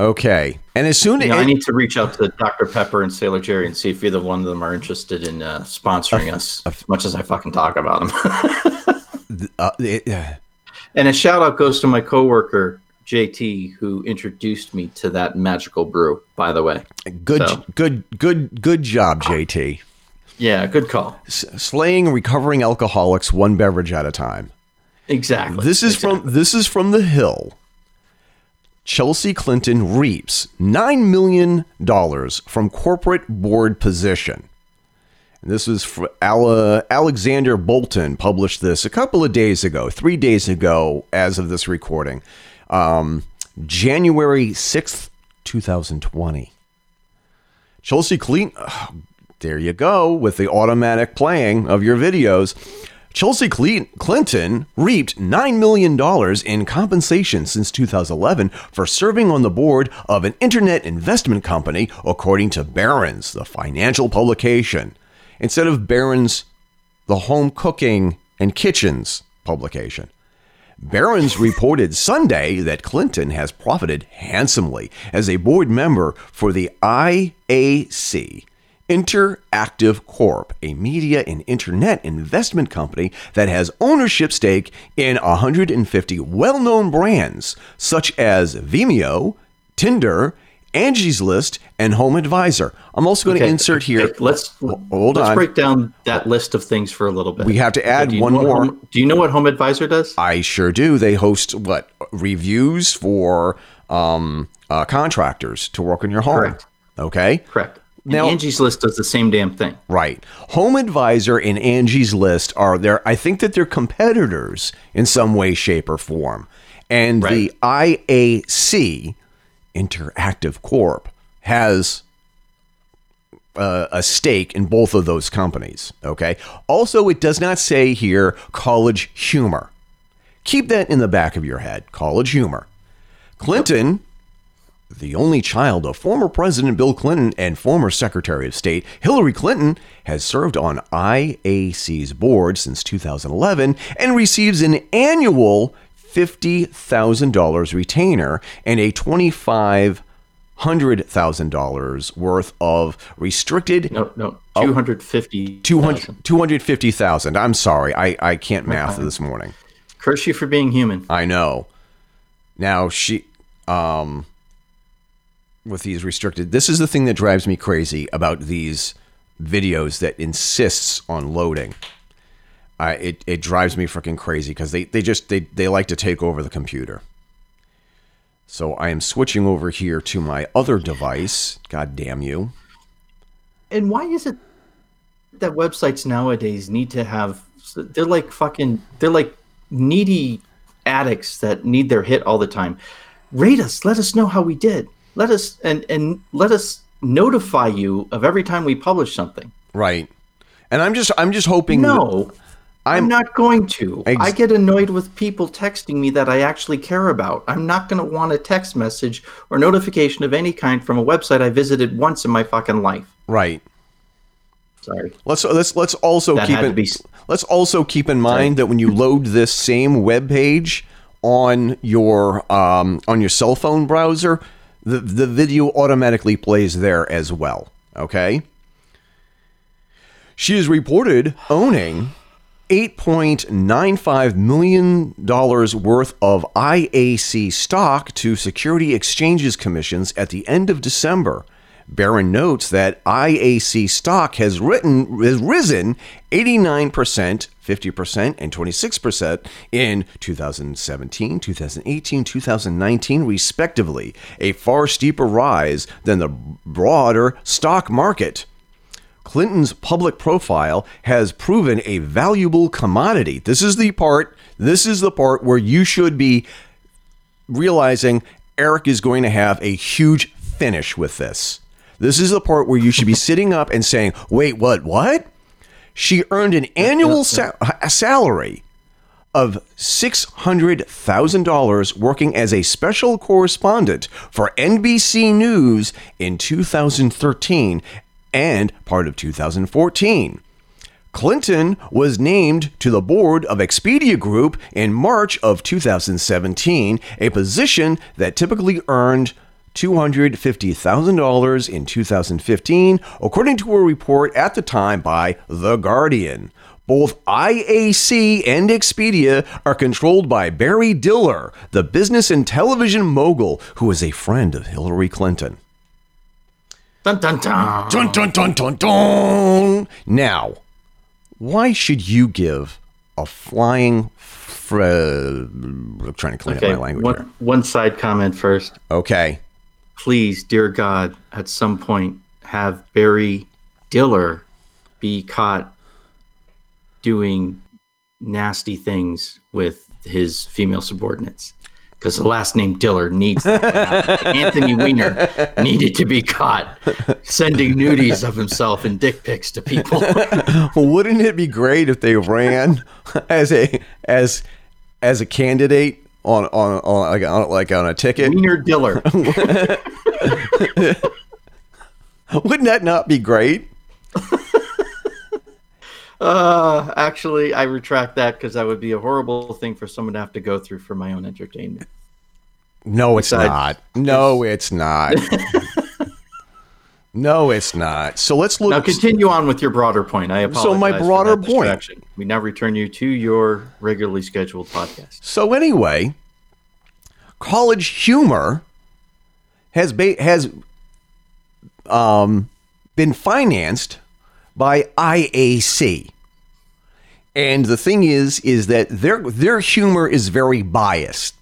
[SPEAKER 1] Okay. And as soon
[SPEAKER 2] You know,
[SPEAKER 1] as
[SPEAKER 2] I need to reach out to Dr. Pepper and Sailor Jerry and see if either one of them are interested in uh, sponsoring us, as much as I fucking talk about them.
[SPEAKER 1] uh, it- uh,
[SPEAKER 2] and a shout out goes to my coworker JT, who introduced me to that magical brew. By the way,
[SPEAKER 1] good,
[SPEAKER 2] So-
[SPEAKER 1] good, good, good job, JT.
[SPEAKER 2] yeah, good call.
[SPEAKER 1] S- slaying recovering alcoholics one beverage at a time.
[SPEAKER 2] Exactly.
[SPEAKER 1] This is
[SPEAKER 2] Exactly.
[SPEAKER 1] from this is from the Hill. Chelsea Clinton reaps nine million dollars from corporate board position. And this is for Ale- Alexander Bolton published this a couple of days ago, three days ago, as of this recording. Um, January 6th, 2020. Chelsea Clinton, there you go with the automatic playing of your videos. Chelsea Clinton reaped $9 million in compensation since 2011 for serving on the board of an internet investment company, according to Barron's, the financial publication, instead of Barron's, the home cooking and kitchens publication. Barron's reported Sunday that Clinton has profited handsomely as a board member for the IAC, Interactive Corp, a media and internet investment company that has ownership stake in 150 well-known brands such as Vimeo, Tinder, Angie's List, and Home Advisor. I'm also going okay, to insert here. Okay,
[SPEAKER 2] let's hold let's on. break down that list of things for a little bit.
[SPEAKER 1] We have to add one more.
[SPEAKER 2] Home, do you know what Home Advisor does?
[SPEAKER 1] I sure do. They host what reviews for um, uh, contractors to work on your home.
[SPEAKER 2] Correct.
[SPEAKER 1] Okay.
[SPEAKER 2] Correct. Now, and Angie's List does the same damn thing.
[SPEAKER 1] Right. Home Advisor and Angie's List are there. I think that they're competitors in some way, shape, or form. And right. the IAC Interactive Corp has uh, a stake in both of those companies. Okay. Also, it does not say here college humor. Keep that in the back of your head. College humor. Clinton, the only child of former President Bill Clinton and former Secretary of State Hillary Clinton, has served on IAC's board since 2011 and receives an annual $50,000 retainer and a $25,000 worth of restricted.
[SPEAKER 2] No, no, 250
[SPEAKER 1] 200, 250,000. I'm sorry. I, I can't math okay. this morning.
[SPEAKER 2] Curse you for being human.
[SPEAKER 1] I know. Now, she. Um, with these restricted, this is the thing that drives me crazy about these videos that insists on loading. It, it drives me freaking crazy because they, they just they, they like to take over the computer. So I am switching over here to my other device. God damn you.
[SPEAKER 2] And why is it that websites nowadays need to have they're like fucking they're like needy addicts that need their hit all the time. Rate us, let us know how we did. Let us and and let us notify you of every time we publish something.
[SPEAKER 1] Right. And I'm just I'm just hoping
[SPEAKER 2] No. I'm, I'm, not going to. Ex- I get annoyed with people texting me that I actually care about. I'm not going to want a text message or notification of any kind from a website I visited once in my fucking life.
[SPEAKER 1] Right.
[SPEAKER 2] Sorry.
[SPEAKER 1] Let's let's let's also that keep in be... let's also keep in mind Sorry. that when you load this same web page on your um, on your cell phone browser, the the video automatically plays there as well. Okay. She is reported owning $8.95 million worth of IAC stock to Security Exchanges Commissions at the end of December. Barron notes that IAC stock has, written, has risen 89%, 50%, and 26% in 2017, 2018, 2019, respectively, a far steeper rise than the broader stock market. Clinton's public profile has proven a valuable commodity. This is the part, this is the part where you should be realizing Eric is going to have a huge finish with this. This is the part where you should be sitting up and saying, "Wait, what? What?" She earned an annual sa- salary of $600,000 working as a special correspondent for NBC News in 2013 and part of 2014. Clinton was named to the board of Expedia Group in March of 2017, a position that typically earned $250,000 in 2015, according to a report at the time by The Guardian. Both IAC and Expedia are controlled by Barry Diller, the business and television mogul who is a friend of Hillary Clinton.
[SPEAKER 2] Dun dun dun. Dun
[SPEAKER 1] dun dun dun dun. Now, why should you give a flying? Fr- I'm trying to clean okay, up my language
[SPEAKER 2] one,
[SPEAKER 1] here.
[SPEAKER 2] One side comment first.
[SPEAKER 1] Okay.
[SPEAKER 2] Please, dear God, at some point have Barry Diller be caught doing nasty things with his female subordinates. because the last name Diller needs. Anthony Weiner needed to be caught sending nudies of himself and dick pics to people.
[SPEAKER 1] well, Wouldn't it be great if they ran as a as as a candidate on on, on like on like on a ticket?
[SPEAKER 2] Weiner Diller.
[SPEAKER 1] Wouldn't that not be great?
[SPEAKER 2] Uh, actually, I retract that because that would be a horrible thing for someone to have to go through for my own entertainment.
[SPEAKER 1] No, it's
[SPEAKER 2] Besides-
[SPEAKER 1] not. No, it's not. no, it's not. So let's look.
[SPEAKER 2] Now continue on with your broader point. I apologize.
[SPEAKER 1] So my
[SPEAKER 2] for
[SPEAKER 1] broader point-.
[SPEAKER 2] We now return you to your regularly scheduled podcast.
[SPEAKER 1] So anyway, College Humor has ba- has um, been financed by IAC. And the thing is is that their their humor is very biased.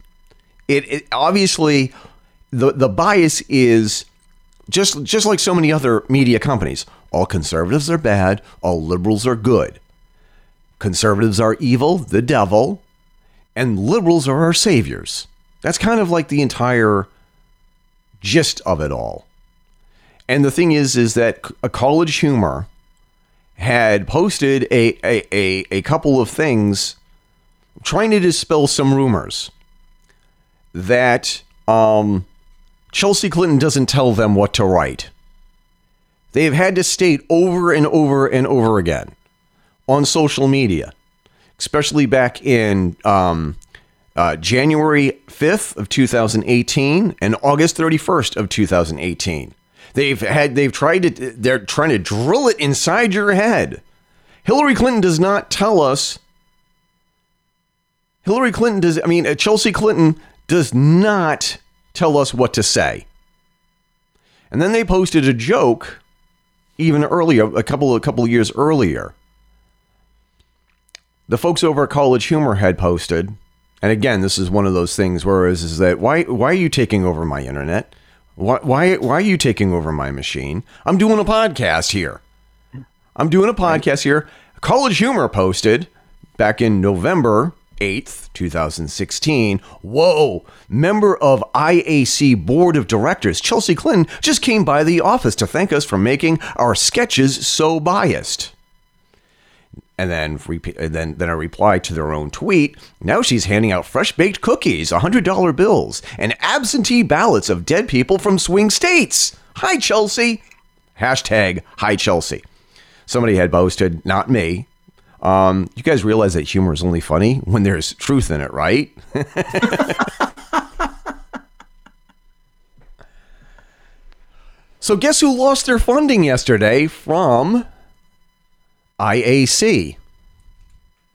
[SPEAKER 1] It, it obviously the the bias is just just like so many other media companies. All conservatives are bad, all liberals are good. Conservatives are evil, the devil, and liberals are our saviors. That's kind of like the entire gist of it all. And the thing is, is that a college humor had posted a, a, a, a couple of things trying to dispel some rumors that um, Chelsea Clinton doesn't tell them what to write. They've had to state over and over and over again on social media, especially back in um, uh, January 5th of 2018 and August 31st of 2018. They've had they've tried to they're trying to drill it inside your head. Hillary Clinton does not tell us. Hillary Clinton does. I mean, uh, Chelsea Clinton does not tell us what to say. And then they posted a joke, even earlier, a couple a couple of years earlier. The folks over at College Humor had posted, and again, this is one of those things where is, is that why why are you taking over my internet? Why, why why are you taking over my machine? I'm doing a podcast here. I'm doing a podcast here. College Humor posted back in November 8th, 2016. Whoa, member of IAC board of directors Chelsea Clinton just came by the office to thank us for making our sketches so biased. And then, then, then a reply to their own tweet. Now she's handing out fresh baked cookies, $100 bills, and absentee ballots of dead people from swing states. Hi, Chelsea. Hashtag hi, Chelsea. Somebody had posted, not me. Um, you guys realize that humor is only funny when there's truth in it, right? so, guess who lost their funding yesterday from IAC?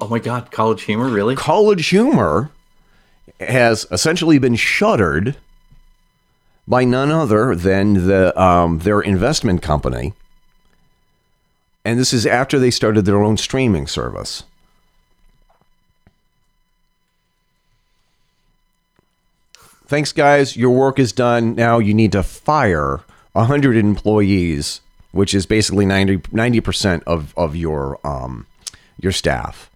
[SPEAKER 2] Oh my God, College Humor, really?
[SPEAKER 1] College Humor has essentially been shuttered by none other than the um, their investment company, and this is after they started their own streaming service. Thanks, guys. Your work is done. Now you need to fire 100 employees, which is basically 90 percent of of your um, your staff.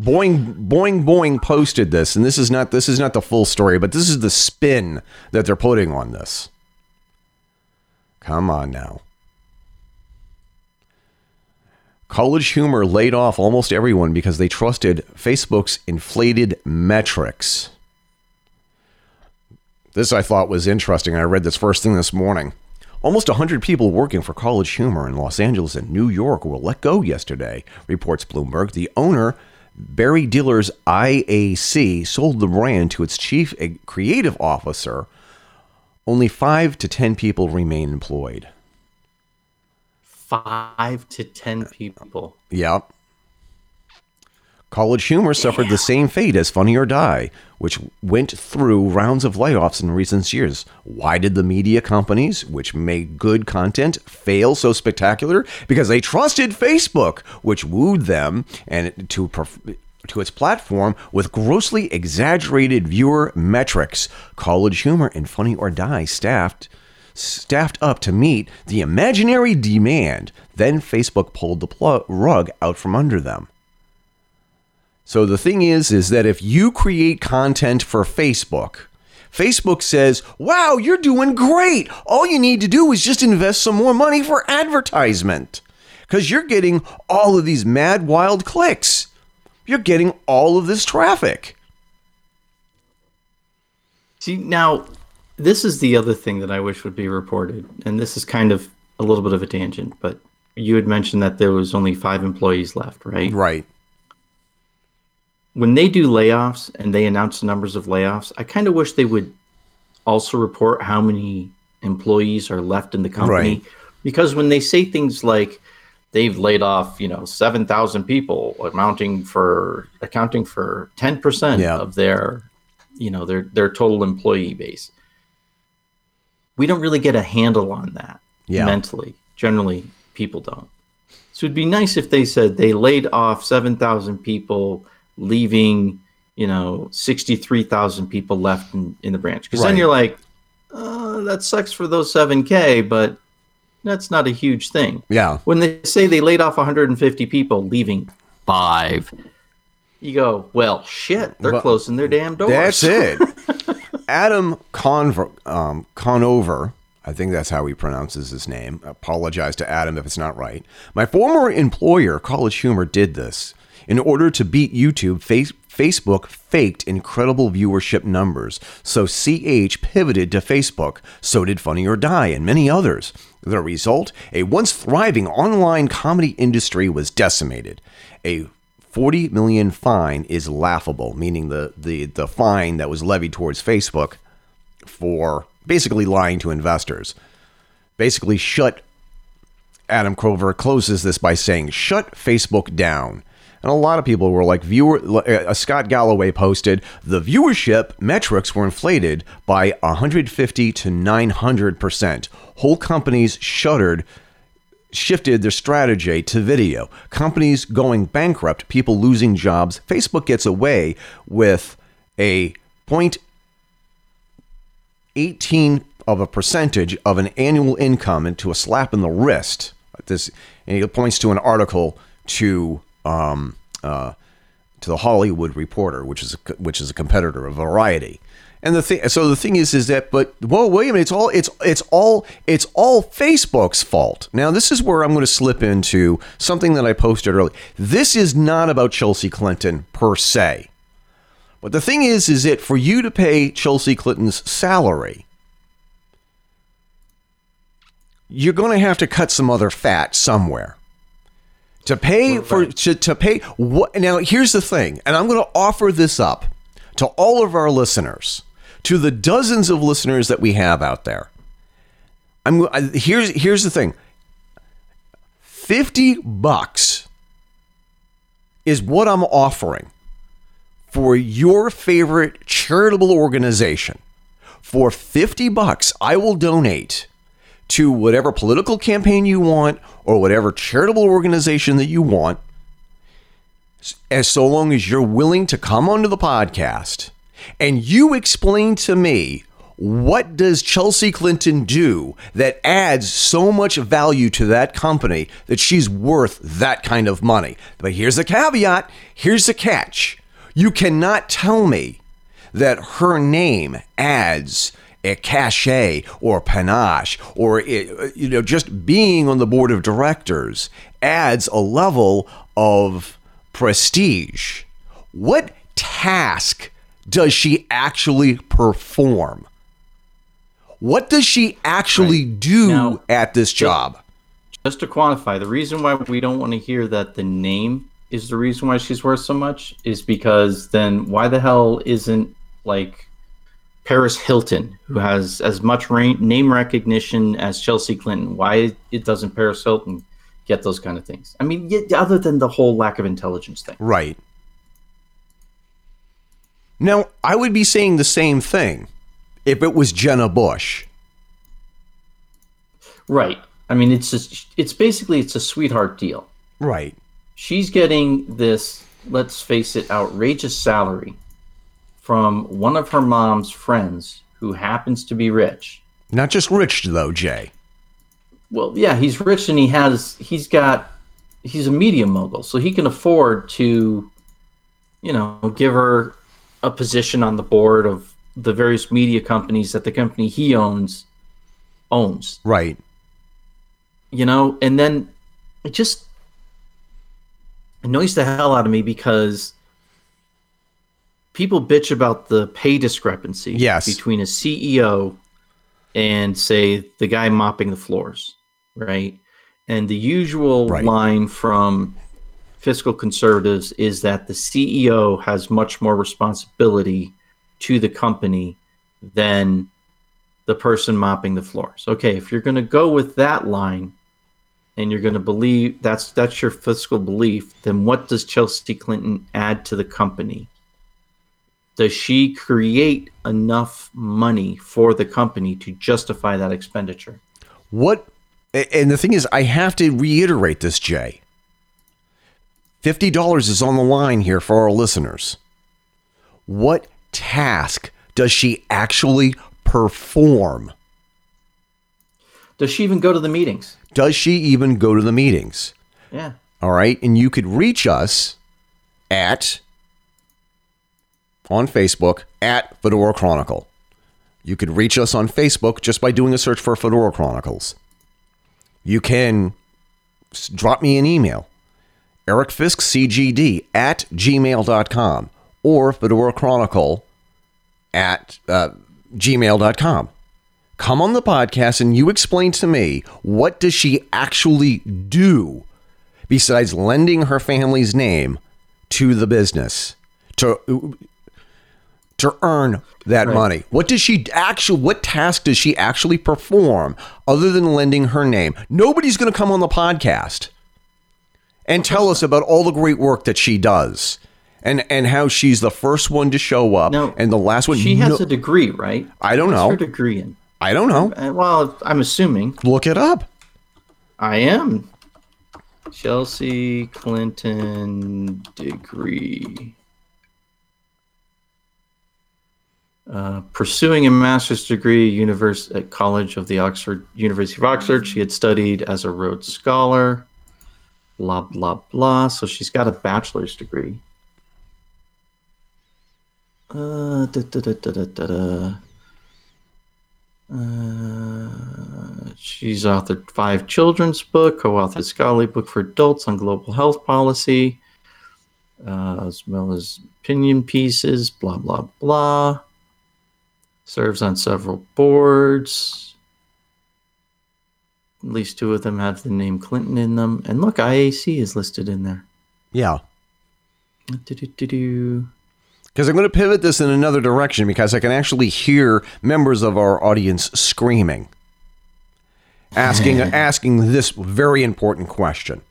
[SPEAKER 1] Boing Boing Boing posted this, and this is not this is not the full story, but this is the spin that they're putting on this. Come on now. College Humor laid off almost everyone because they trusted Facebook's inflated metrics. This I thought was interesting. I read this first thing this morning. Almost 100 people working for College Humor in Los Angeles and New York were let go yesterday, reports Bloomberg. The owner, Barry Diller's IAC, sold the brand to its chief creative officer. Only 5 to 10 people remain employed.
[SPEAKER 2] Five to ten people.
[SPEAKER 1] Yep. College Humor suffered the same fate as Funny or Die, which went through rounds of layoffs in recent years. Why did the media companies, which made good content, fail so spectacular? Because they trusted Facebook, which wooed them and to perf- to its platform with grossly exaggerated viewer metrics. College Humor and Funny or Die staffed staffed up to meet the imaginary demand. Then Facebook pulled the rug out from under them. So the thing is, is that if you create content for Facebook, Facebook says, wow, you're doing great. All you need to do is just invest some more money for advertisement because you're getting all of these mad, wild clicks. You're getting all of this traffic.
[SPEAKER 2] See, now, this is the other thing that I wish would be reported. And this is kind of a little bit of a tangent, but you had mentioned that there was only five employees left, right?
[SPEAKER 1] Right.
[SPEAKER 2] When they do layoffs and they announce the numbers of layoffs, I kind of wish they would also report how many employees are left in the company.
[SPEAKER 1] Right.
[SPEAKER 2] Because when they say things like they've laid off, you know, 7,000 people, amounting for accounting for 10%
[SPEAKER 1] Yeah.
[SPEAKER 2] of their, you know, their their total employee base. We don't really get a handle on that
[SPEAKER 1] Yeah.
[SPEAKER 2] mentally. Generally, people don't. So it'd be nice if they said they laid off 7,000 people, leaving, you know, 63,000 people left in, in the branch. Because
[SPEAKER 1] Right.
[SPEAKER 2] then you're like, uh, that sucks for those 7K, but that's not a huge thing.
[SPEAKER 1] Yeah.
[SPEAKER 2] When they say they laid off 150 people, leaving five, you go, well, shit, they're
[SPEAKER 1] Well,
[SPEAKER 2] closing their damn doors.
[SPEAKER 1] That's it. Adam Conver, um, Conover, I think that's how he pronounces his name. Apologize to Adam if it's not right. My former employer, College Humor, did this. In order to beat YouTube, face, Facebook faked incredible viewership numbers. So CH pivoted to Facebook. So did Funny or Die and many others. The result? A once thriving online comedy industry was decimated. A 40 million fine is laughable, meaning the, the, the fine that was levied towards Facebook for basically lying to investors. Basically, shut Adam Crover closes this by saying, shut Facebook down. And a lot of people were like, viewer, uh, Scott Galloway posted, the viewership metrics were inflated by 150 to 900%. Whole companies shuttered shifted their strategy to video. Companies going bankrupt, people losing jobs. Facebook gets away with a 0.18 of a percentage of an annual income into a slap in the wrist. This and he points to an article to um, uh, to the Hollywood Reporter, which is a, which is a competitor of Variety. And the thing, so the thing is, is that, but whoa, minute, it's all, it's, it's all, it's all Facebook's fault. Now, this is where I'm going to slip into something that I posted earlier. This is not about Chelsea Clinton per se, but the thing is, is that for you to pay Chelsea Clinton's salary, you're going to have to cut some other fat somewhere to pay for to, to pay what now here's the thing and i'm going to offer this up to all of our listeners to the dozens of listeners that we have out there. I'm I, here's here's the thing. 50 bucks is what i'm offering for your favorite charitable organization. For 50 bucks i will donate to whatever political campaign you want or whatever charitable organization that you want, as so long as you're willing to come onto the podcast and you explain to me what does Chelsea Clinton do that adds so much value to that company that she's worth that kind of money. But here's the caveat, here's the catch. You cannot tell me that her name adds a cachet or panache or it, you know just being on the board of directors adds a level of prestige. What task does she actually perform? What does she actually do
[SPEAKER 2] Now-
[SPEAKER 1] at this job?
[SPEAKER 2] Just to quantify, the reason why we don't want to hear that the name is the reason why she's worth so much is because then why the hell isn't like Paris Hilton, who hmm. has as much name recognition as Chelsea Clinton, why it doesn't Paris Hilton get those kind of things? I mean, y- other than the whole lack of intelligence thing.
[SPEAKER 1] Right. Now, I would be saying the same thing if it was Jenna Bush.
[SPEAKER 2] Right. I mean, it's just, it's basically it's a sweetheart deal.
[SPEAKER 1] Right.
[SPEAKER 2] she's getting this let's face it outrageous salary from one of her mom's friends who happens to be rich
[SPEAKER 1] Not just rich, though, Jay.
[SPEAKER 2] well yeah he's rich and he has he's got he's a media mogul so he can afford to you know, give her a position on the board of the various media companies that the company he owns owns.
[SPEAKER 1] Right.
[SPEAKER 2] You know, and then it just annoys the hell out of me because people bitch about the pay discrepancy
[SPEAKER 1] Yes.
[SPEAKER 2] between a CEO and say the guy mopping the floors, right? And the usual
[SPEAKER 1] Right.
[SPEAKER 2] line from fiscal conservatives is that the CEO has much more responsibility to the company than the person mopping the floors. Okay, if you're going to go with that line and you're going to believe that's that's your fiscal belief, then what does Chelsea Clinton add to the company? Does she create enough money for the company to justify that expenditure?
[SPEAKER 1] What and the thing is I have to reiterate this, Jay. $50 is on the line here for our listeners. What task does she actually perform?
[SPEAKER 2] Does she even go to the meetings?
[SPEAKER 1] Does she even go to the meetings?
[SPEAKER 2] Yeah.
[SPEAKER 1] All right. And you could reach us at on Facebook at Fedora Chronicle. You could reach us on Facebook just by doing a search for Fedora Chronicles. You can drop me an email, ericfiskcgd at gmail.com or Fedora Chronicle at uh, gmail.com come on the podcast and you explain to me what does she actually do besides lending her family's name to the business to to earn that
[SPEAKER 2] Right.
[SPEAKER 1] money what does she actually what task does she actually perform other than lending her name nobody's going to come on the podcast and tell us about all the great work that she does and and how she's the first one to show up
[SPEAKER 2] No,
[SPEAKER 1] and the last one
[SPEAKER 2] She has
[SPEAKER 1] no-
[SPEAKER 2] a degree, right?
[SPEAKER 1] I don't
[SPEAKER 2] What's
[SPEAKER 1] know.
[SPEAKER 2] her degree in?
[SPEAKER 1] I don't know
[SPEAKER 2] Uh, well, I'm assuming.
[SPEAKER 1] look it up
[SPEAKER 2] I am. Chelsea Clinton degree. Uh, pursuing a master's degree univers- at College of the Oxford University of Oxford, she had studied as a Rhodes Scholar. Blah blah blah. So she's got a bachelor's degree. Uh, da, da, da. Uh, she's authored five children's book, co-authored scholarly book for adults on global health policy, uh, as well as opinion pieces. Blah blah blah. Serves on several boards. At least two of them have the name Clinton in them. And look, IAC is listed in there.
[SPEAKER 1] yeah Because I'm going to pivot this in another direction because I can actually hear members of our audience screaming, asking asking this very important question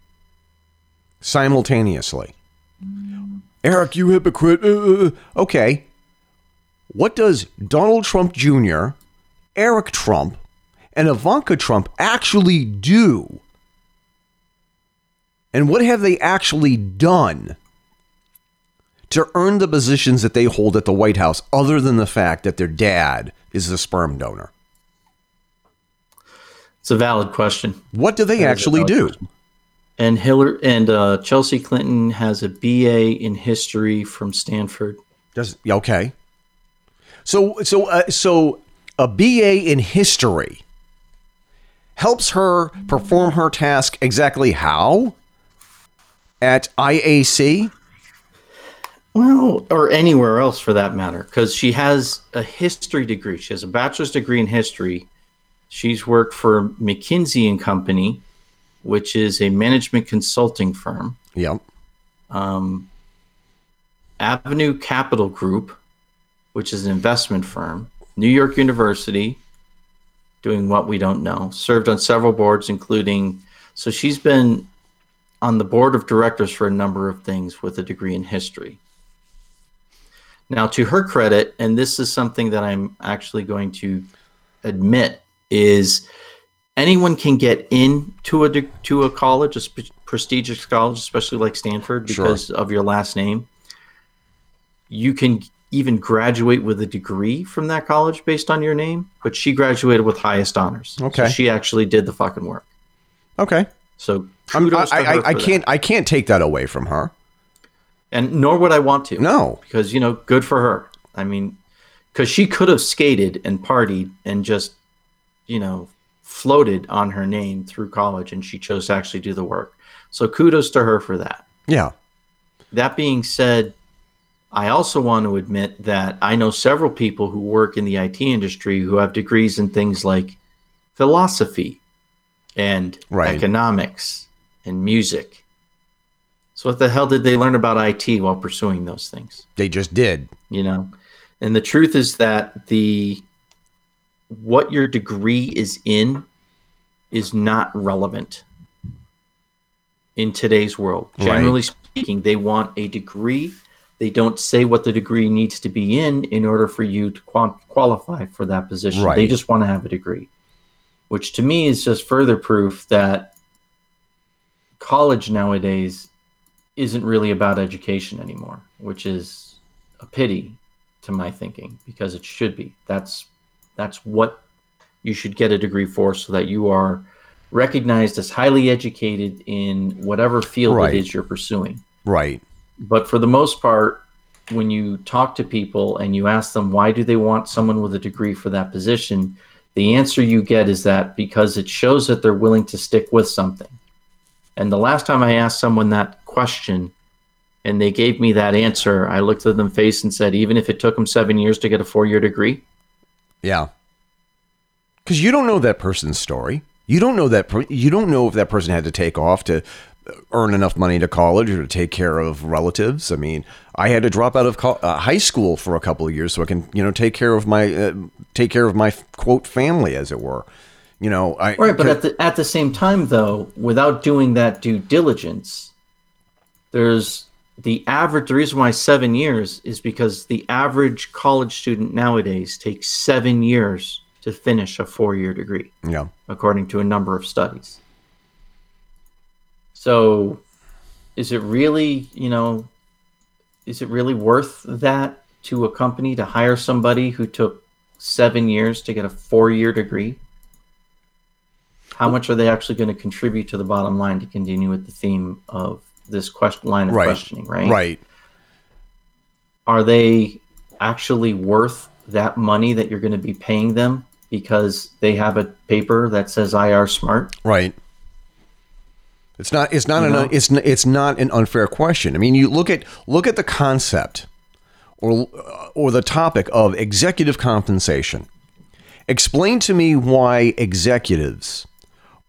[SPEAKER 1] simultaneously. Eric, you hypocrite. Uh, uh, okay. What does Donald Trump Jr., Eric Trump, and Ivanka Trump actually do? And what have they actually done? to earn the positions that they hold at the White House, other than the fact that their dad is the sperm donor?
[SPEAKER 2] It's a valid question.
[SPEAKER 1] What do they
[SPEAKER 2] That a
[SPEAKER 1] actually do?
[SPEAKER 2] question. And Hillary and uh, Chelsea Clinton has a BA in history from Stanford.
[SPEAKER 1] Does okay? So so uh, so a BA in history helps her perform her task exactly how at IAC.
[SPEAKER 2] Well, or anywhere else for that matter, because she has a history degree. She has a bachelor's degree in history. She's worked for McKinsey and Company, which is a management consulting firm.
[SPEAKER 1] Yep.
[SPEAKER 2] Um, Avenue Capital Group, which is an investment firm, New York University, doing what we don't know, served on several boards, including, so she's been on the board of directors for a number of things with a degree in history. Now, to her credit, and this is something that I'm actually going to admit, is anyone can get into a to a college, a sp- prestigious college, especially like Stanford,
[SPEAKER 1] Sure.
[SPEAKER 2] because of your last name. You can even graduate with a degree from that college based on your name, but she graduated with highest honors. So
[SPEAKER 1] Okay.
[SPEAKER 2] she actually did the fucking work.
[SPEAKER 1] Okay.
[SPEAKER 2] So
[SPEAKER 1] I, I, I
[SPEAKER 2] for that.
[SPEAKER 1] can't I can't take that away from her.
[SPEAKER 2] and nor would I want to.
[SPEAKER 1] No.
[SPEAKER 2] because you know, good for her. I mean, because she could have skated and partied and just, you know, floated on her name through college, and she chose to actually do the work. So kudos to her for that.
[SPEAKER 1] Yeah.
[SPEAKER 2] That being said, I also want to admit that I know several people who work in the IT industry who have degrees in things like philosophy and
[SPEAKER 1] Right.
[SPEAKER 2] economics and music. So, what the hell did they learn about IT while pursuing those things?
[SPEAKER 1] They just did.
[SPEAKER 2] You know, and the truth is that the what your degree is in is not relevant in today's world.
[SPEAKER 1] Right.
[SPEAKER 2] Generally speaking, they want a degree. They don't say what the degree needs to be in in order for you to qual- qualify for that position. They just want to have a degree, which to me is just further proof that college nowadays isn't really about education anymore, which is a pity to my thinking because it should be. That's that's what you should get a degree for so that you are recognized as highly educated in whatever field
[SPEAKER 1] Right.
[SPEAKER 2] it is you're pursuing.
[SPEAKER 1] Right.
[SPEAKER 2] But for the most part, when you talk to people and you ask them why do they want someone with a degree for that position, the answer you get is that because it shows that they're willing to stick with something. And the last time I asked someone that question and they gave me that answer, I looked at them face and said, even if it took them seven years to get a four year degree,
[SPEAKER 1] Yeah. Because you don't know that person's story. You don't know that. Per- you don't know if that person had to take off to earn enough money to college or to take care of relatives. I mean, I had to drop out of co- uh, high school for a couple of years so I can, you know, take care of my uh, take care of my quote family, as it were. You know, I
[SPEAKER 2] Right, but at the at the same time, though, without doing that due diligence, there's the average. The reason why seven years is because the average college student nowadays takes seven years to finish a four-year degree,
[SPEAKER 1] yeah,
[SPEAKER 2] according to a number of studies. So, is it really, you know, is it really worth that to a company to hire somebody who took seven years to get a four-year degree? how much are they actually going to contribute to the bottom line to continue with the theme of this question line of
[SPEAKER 1] right,
[SPEAKER 2] questioning right
[SPEAKER 1] right,
[SPEAKER 2] are they actually worth that money that you're going to be paying them because they have a paper that says IR smart
[SPEAKER 1] right. It's not. It's not
[SPEAKER 2] You
[SPEAKER 1] an.
[SPEAKER 2] know?
[SPEAKER 1] It's it's not an unfair question. I mean, you look at look at the concept, or uh, or the topic of executive compensation. Explain to me why executives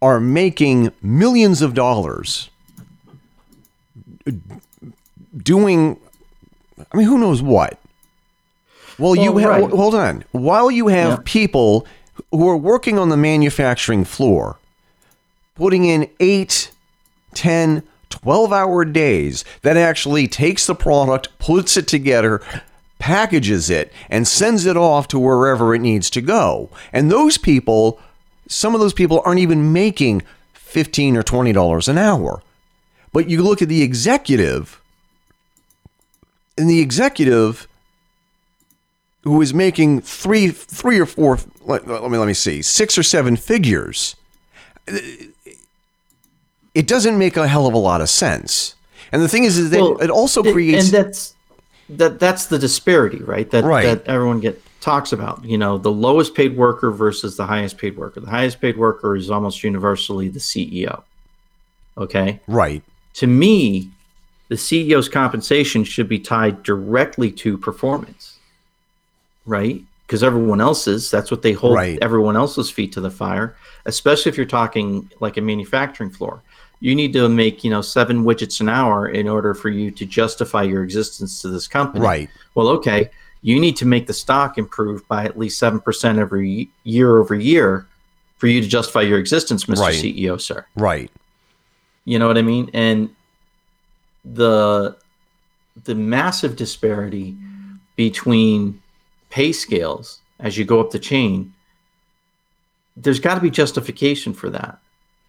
[SPEAKER 1] are making millions of dollars uh, doing. I mean, who knows what? Well, you
[SPEAKER 2] Well,
[SPEAKER 1] have.
[SPEAKER 2] right.
[SPEAKER 1] Hold on. While you have
[SPEAKER 2] Yeah.
[SPEAKER 1] people who are working on the manufacturing floor, putting in eight, 10, 12 hour days that actually takes the product, puts it together, packages it, and sends it off to wherever it needs to go. And those people, some of those people aren't even making 15 or $20 an hour. But you look at the executive, and the executive who is making three, three or four, let, let me let me see, six or seven figures it doesn't make a hell of a lot of sense. And the thing is, is that
[SPEAKER 2] Well,
[SPEAKER 1] it also creates.
[SPEAKER 2] and that's that that's the disparity right that
[SPEAKER 1] Right.
[SPEAKER 2] that everyone get talks about you know the lowest paid worker versus the highest paid worker the highest paid worker is almost universally the ceo okay
[SPEAKER 1] right,
[SPEAKER 2] to me, the CEO's compensation should be tied directly to performance, right? Because everyone else's, that's what they hold
[SPEAKER 1] Right.
[SPEAKER 2] everyone else's feet to the fire, especially if you're talking like a manufacturing floor. You need to make, you know, seven widgets an hour in order for you to justify your existence to this company.
[SPEAKER 1] Right.
[SPEAKER 2] Well, okay, you need to make the stock improve by at least 7% every year over year for you to justify your existence, Mr.
[SPEAKER 1] Right.
[SPEAKER 2] CEO, sir.
[SPEAKER 1] right,
[SPEAKER 2] You know what I mean? And the the massive disparity between pay scales as you go up the chain, there's got to be justification for that.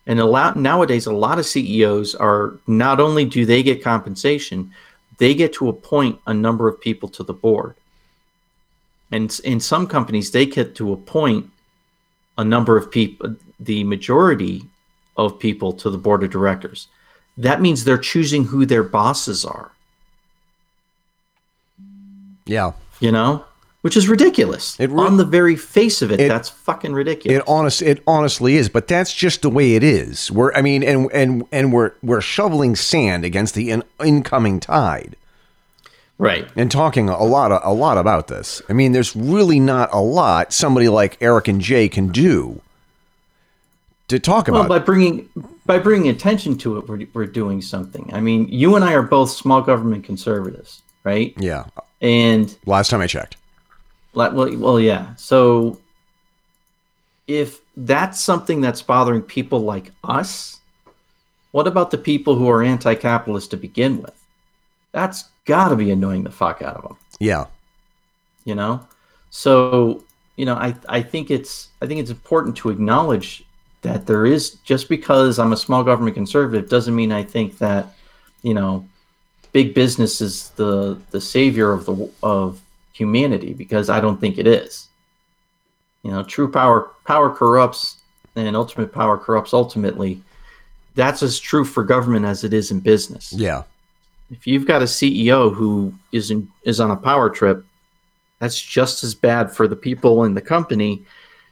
[SPEAKER 2] And a lot nowadays, a lot of CEOs are not only do they get compensation, they get to appoint a number of people to the board. And in some companies, they get to appoint a number of people, the majority of people to the board of directors. That means they're choosing who their bosses are.
[SPEAKER 1] Yeah.
[SPEAKER 2] You know, which is ridiculous.
[SPEAKER 1] It re-
[SPEAKER 2] On the very face of it, that's fucking ridiculous.
[SPEAKER 1] It honest it honestly is, but that's just the way it is. We're I mean and and and we're we're shoveling sand against the in, incoming tide
[SPEAKER 2] right.
[SPEAKER 1] and talking a lot a lot about this. I mean, there's really not a lot somebody like Eric and Jay can do to talk about.
[SPEAKER 2] Well, by bringing by bringing attention to it, we're, we're doing something. I mean, you and I are both small government conservatives, right?
[SPEAKER 1] yeah.
[SPEAKER 2] And
[SPEAKER 1] Last time I checked.
[SPEAKER 2] Well, yeah. So if that's something that's bothering people like us, what about the people who are anti-capitalist to begin with? That's got to be annoying the fuck out of them,
[SPEAKER 1] Yeah.
[SPEAKER 2] you know. So you know, I I think it's I think it's important to acknowledge that there is just because I'm a small government conservative doesn't mean I think that you know big business is the the savior of the of humanity because I don't think it is. You know, true power power corrupts, and ultimate power corrupts ultimately. That's as true for government as it is in business.
[SPEAKER 1] Yeah.
[SPEAKER 2] If you've got a CEO who is in, is on a power trip, that's just as bad for the people in the company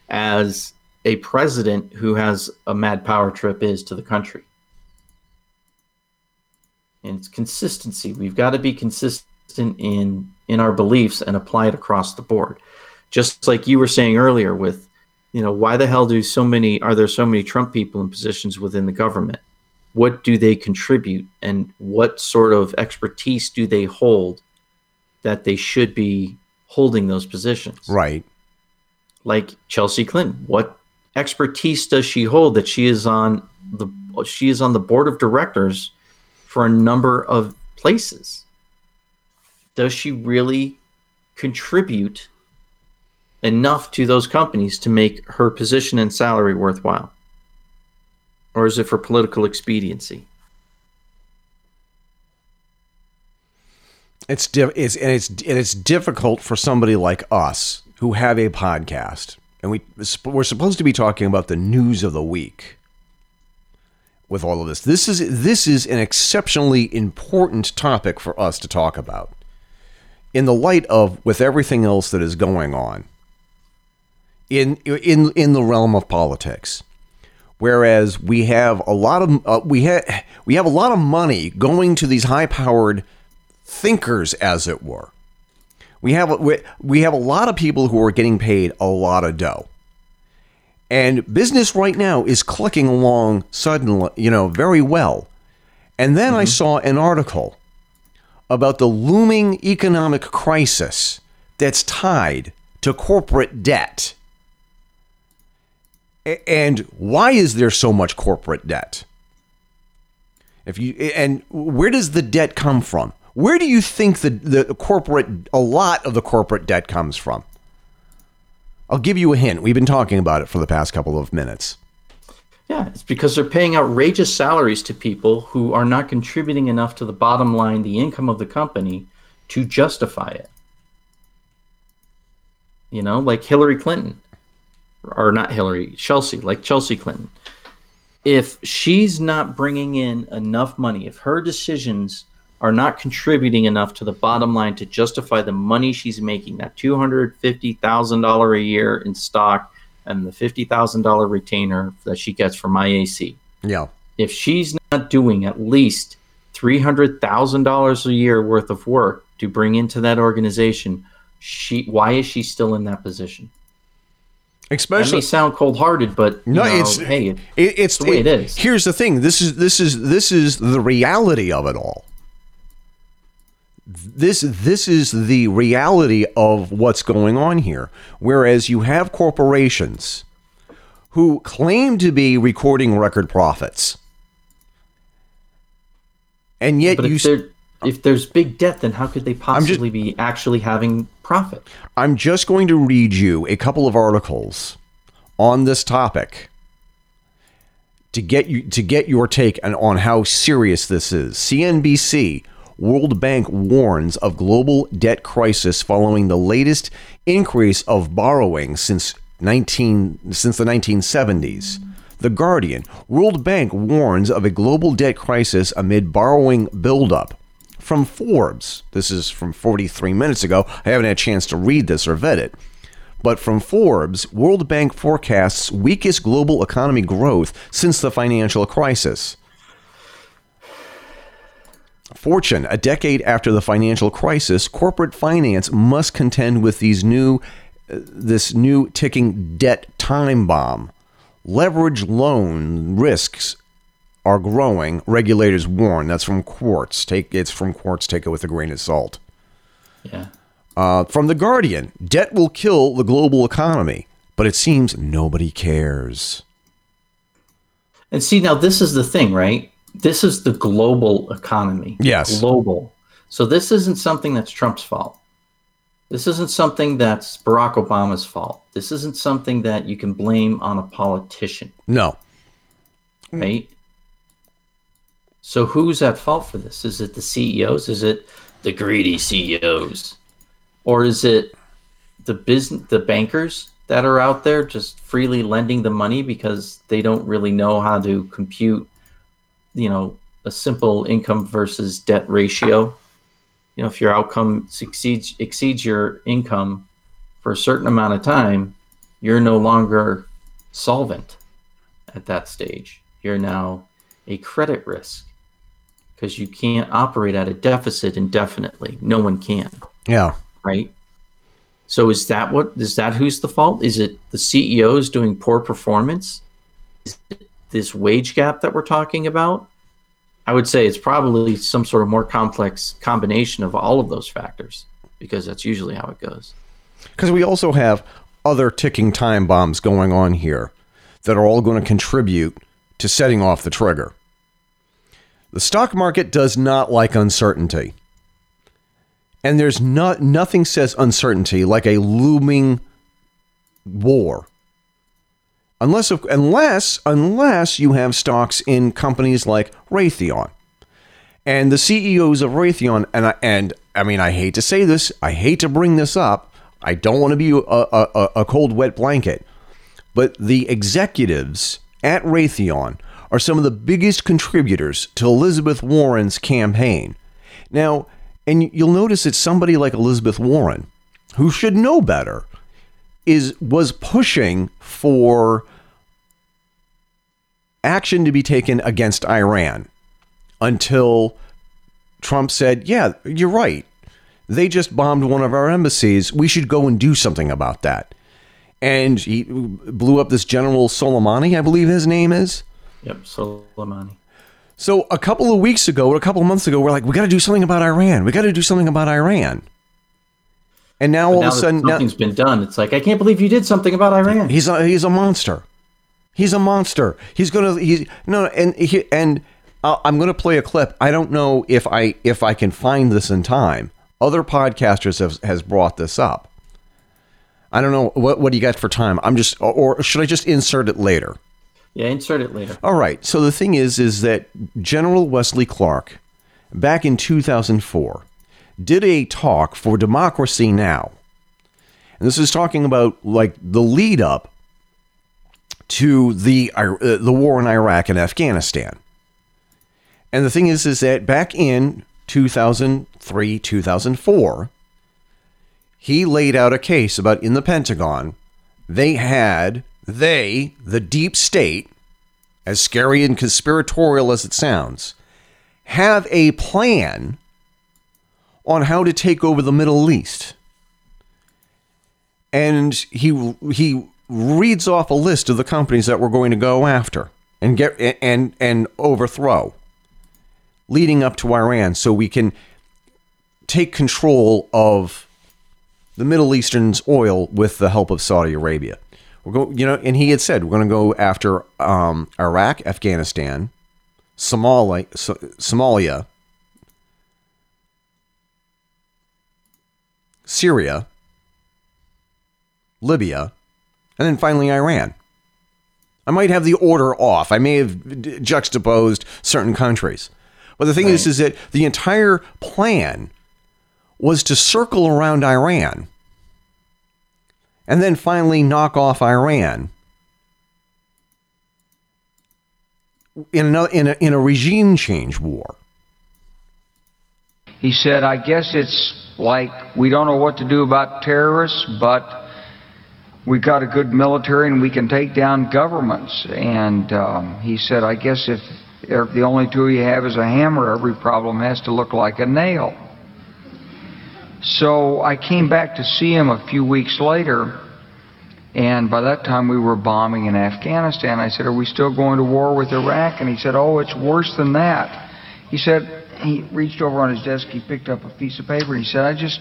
[SPEAKER 2] as a president who has a mad power trip is to the country. And it's consistency. We've got to be consistent in in our beliefs and apply it across the board. Just like you were saying earlier with you know, why the hell do so many are there so many Trump people in positions within the government? What do they contribute and what sort of expertise do they hold that they should be holding those positions?
[SPEAKER 1] Right.
[SPEAKER 2] like Chelsea Clinton. What expertise does she hold that she is on the she is on the board of directors for a number of places? Does she really contribute enough to those companies to make her position and salary worthwhile? Or is it for political expediency?
[SPEAKER 1] It's diff- it's and it's and it's difficult for somebody like us who have a podcast and we we're supposed to be talking about the news of the week with all of this. This is this is an exceptionally important topic for us to talk about in the light of with everything else that is going on in in in the realm of politics. Whereas we have a lot of uh, we have we have a lot of money going to these high powered thinkers as it were. We have we, we have a lot of people who are getting paid a lot of dough. And business right now is clicking along suddenly you know very well. And then i saw an article about the looming economic crisis that's tied to corporate debt. And why is there so much corporate debt? If you and where does the debt come from? Where do you think the, the corporate a lot of the corporate debt comes from? I'll give you a hint. We've been talking about it for the past couple of minutes
[SPEAKER 2] Yeah, it's because they're paying outrageous salaries to people who are not contributing enough to the bottom line, the income of the company, to justify it. You know, like Hillary Clinton, or not Hillary, Chelsea, like Chelsea Clinton. If she's not bringing in enough money, if her decisions are not contributing enough to the bottom line to justify the money she's making, that $250,000 a year in stock and the $50,000 retainer that she gets from IAC.
[SPEAKER 1] yeah
[SPEAKER 2] If she's not doing at least $300,000 a year worth of work to bring into that organization, she why is she still in that position? That
[SPEAKER 1] especially
[SPEAKER 2] may sound cold-hearted, but you
[SPEAKER 1] No,
[SPEAKER 2] know,
[SPEAKER 1] it's
[SPEAKER 2] hey,
[SPEAKER 1] it, it's
[SPEAKER 2] the way it is.
[SPEAKER 1] Here's the thing. This is this is this is the reality of it all. This this is the reality of what's going on here. Whereas you have corporations who claim to be recording record profits, and yet
[SPEAKER 2] but
[SPEAKER 1] you
[SPEAKER 2] if, there, if there's big debt, then how could they possibly be actually having profit?
[SPEAKER 1] I'm just going to read you a couple of articles on this topic to get you to get your take on, on how serious this is. CNBC World Bank warns of global debt crisis following the latest increase of borrowing since 19 since the 1970s. The Guardian World Bank warns of a global debt crisis amid borrowing buildup from Forbes. This is from 43 minutes ago. I haven't had a chance to read this or vet it. But from Forbes, World Bank forecasts weakest global economy growth since the financial crisis. Fortune, a decade after the financial crisis, corporate finance must contend with these new uh, this new ticking debt time bomb. Leverage loan risks are growing, regulators warn. That's from Quartz. Take it's from Quartz, take it with a grain of salt.
[SPEAKER 2] Yeah.
[SPEAKER 1] Uh, from The Guardian, debt will kill the global economy, but it seems nobody cares.
[SPEAKER 2] And see, now this is the thing, right? This is the global economy.
[SPEAKER 1] Yes.
[SPEAKER 2] Global. So this isn't something that's Trump's fault. This isn't something that's Barack Obama's fault. This isn't something that you can blame on a politician,
[SPEAKER 1] No.
[SPEAKER 2] right? So who's at fault for this? Is it the CEOs? Is it the greedy CEOs? Or is it the business the bankers that are out there just freely lending the money because they don't really know how to compute you know a simple income versus debt ratio you know if your outcome exceeds exceeds your income for a certain amount of time you're no longer solvent at that stage you're now a credit risk because you can't operate at a deficit indefinitely no one can
[SPEAKER 1] Yeah.
[SPEAKER 2] right? So is that what is that who's the fault? Is it the CEOs doing poor performance? Is it this wage gap that we're talking about? I would say it's probably some sort of more complex combination of all of those factors because that's usually how it goes.
[SPEAKER 1] Because we also have other ticking time bombs going on here that are all going to contribute to setting off the trigger. The stock market does not like uncertainty. And there's not nothing says uncertainty like a looming war. Unless unless unless you have stocks in companies like Raytheon. And the CEOs of Raytheon and I, and I mean I hate to say this, I hate to bring this up. I don't want to be a, a, a- cold wet blanket. But the executives at Raytheon are some of the biggest contributors to Elizabeth Warren's campaign. Now, and you'll notice that somebody like Elizabeth Warren, who should know better, is was pushing for action to be taken against Iran until Trump said, "Yeah, you're right. They just bombed one of our embassies. We should go and do something about that." And he blew up this General Soleimani, I believe his name is.
[SPEAKER 2] Yep, Soleimani.
[SPEAKER 1] So a couple of weeks ago, or a couple of months ago, we're like, we got to do something about Iran. We got to do something about Iran. And now all
[SPEAKER 2] now
[SPEAKER 1] of a sudden, now,
[SPEAKER 2] something's been done. It's like I can't believe you did something about Iran.
[SPEAKER 1] he's a, he's a monster. He's a monster. He's gonna he's no and he, and uh, I'm gonna play a clip. I don't know if I if I can find this in time. Other podcasters have has brought this up. I don't know what what do you got for time. I'm just or, or should I just insert it later?
[SPEAKER 2] Yeah, insert it later.
[SPEAKER 1] All right. So the thing is, is that General Wesley Clark, back in 2004, did a talk for Democracy Now. And this is talking about like the lead up to the uh, the war in Iraq and Afghanistan. And the thing is, is that back in 2003, 2004, he laid out a case about in the Pentagon, they had they, the deep state, as scary and conspiratorial as it sounds, have a plan on how to take over the Middle East. And he he reads off a list of the companies that we're going to go after and get and and overthrow leading up to Iran so we can take control of the Middle Eastern's oil with the help of Saudi Arabia. We're going, you know, and he had said we're going to go after um, Iraq, Afghanistan, Somalia, So- Somalia, Syria, Libya, and then finally Iran. I might have the order off. I may have juxtaposed certain countries. But the thing is, is that the entire plan was to circle around Iran and then finally knock off Iran in, another, in, a, in a regime change war.
[SPEAKER 4] He said, I guess it's like we don't know what to do about terrorists, but we've got a good military and we can take down governments. And um, he said, I guess if, if the only tool you have is a hammer, every problem has to look like a nail. So I came back to see him a few weeks later, and by that time we were bombing in Afghanistan. I said, Are we still going to war with Iraq? And he said, Oh, it's worse than that. He said, He reached over on his desk, he picked up a piece of paper, he said, I just.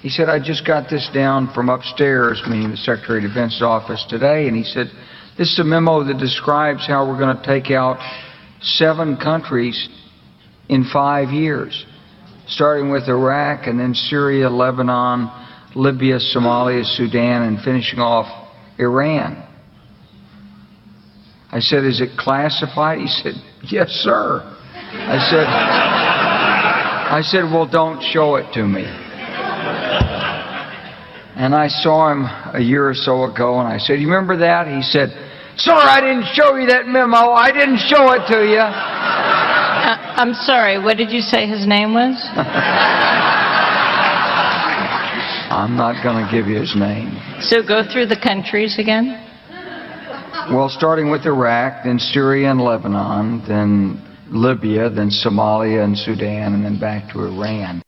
[SPEAKER 4] He said, I just got this down from upstairs, meaning the Secretary of Defense's office today, and he said, This is a memo that describes how we're going to take out seven countries in five years starting with Iraq and then Syria, Lebanon, Libya, Somalia, Sudan, and finishing off Iran. I said, Is it classified? He said, Yes, sir. I said, I said, Well, don't show it to me. And I saw him a year or so ago, and I said, You remember that? He said, Sir, I didn't show you that memo. I didn't show it to you.
[SPEAKER 5] Uh, I'm sorry, what did you say his name was?
[SPEAKER 4] I'm not going to give you his name.
[SPEAKER 5] So go through the countries again.
[SPEAKER 4] Well, starting with Iraq, then Syria and Lebanon, then Libya, then Somalia and Sudan, and then back to Iran.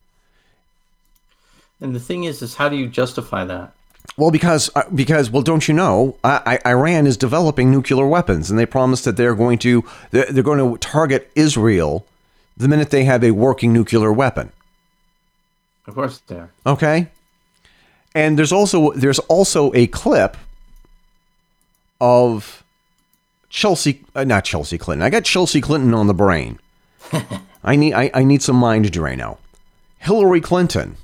[SPEAKER 2] And the thing is, is how do you justify that?
[SPEAKER 1] Well, because uh, because well, don't you know, I, I, Iran is developing nuclear weapons, and they promised that they're going to they're, they're going to target Israel the minute they have a working nuclear weapon.
[SPEAKER 2] Of course, they are.
[SPEAKER 1] Okay, and there's also there's also a clip of Chelsea, uh, not Chelsea Clinton. I got Chelsea Clinton on the brain. I need I, I need some mind Drano. Hillary Clinton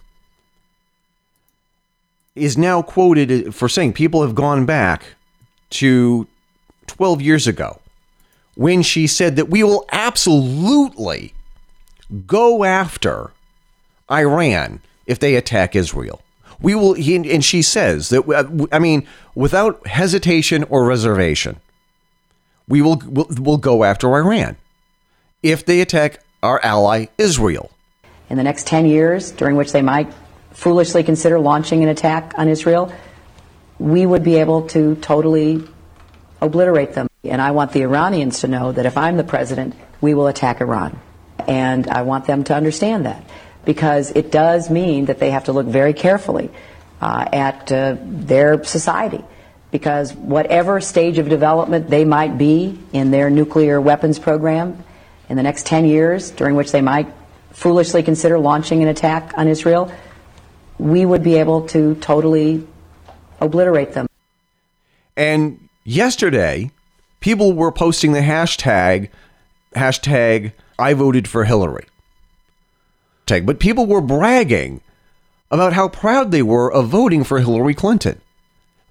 [SPEAKER 1] is now quoted for saying people have gone back to 12 years ago when she said that we will absolutely go after Iran if they attack Israel. We will, and she says that, I mean, without hesitation or reservation, we will will will go after Iran if they attack our ally Israel.
[SPEAKER 6] In the next 10 years, during which they might foolishly consider launching an attack on Israel, we would be able to totally obliterate them. And I want the Iranians to know that if I'm the president, we will attack Iran. And I want them to understand that because it does mean that they have to look very carefully uh, at uh, their society. Because whatever stage of development they might be in their nuclear weapons program in the next 10 years, during which they might foolishly consider launching an attack on Israel, we would be able to totally obliterate them.
[SPEAKER 1] And yesterday, people were posting the hashtag hashtag I voted for Hillary. But people were bragging about how proud they were of voting for Hillary Clinton,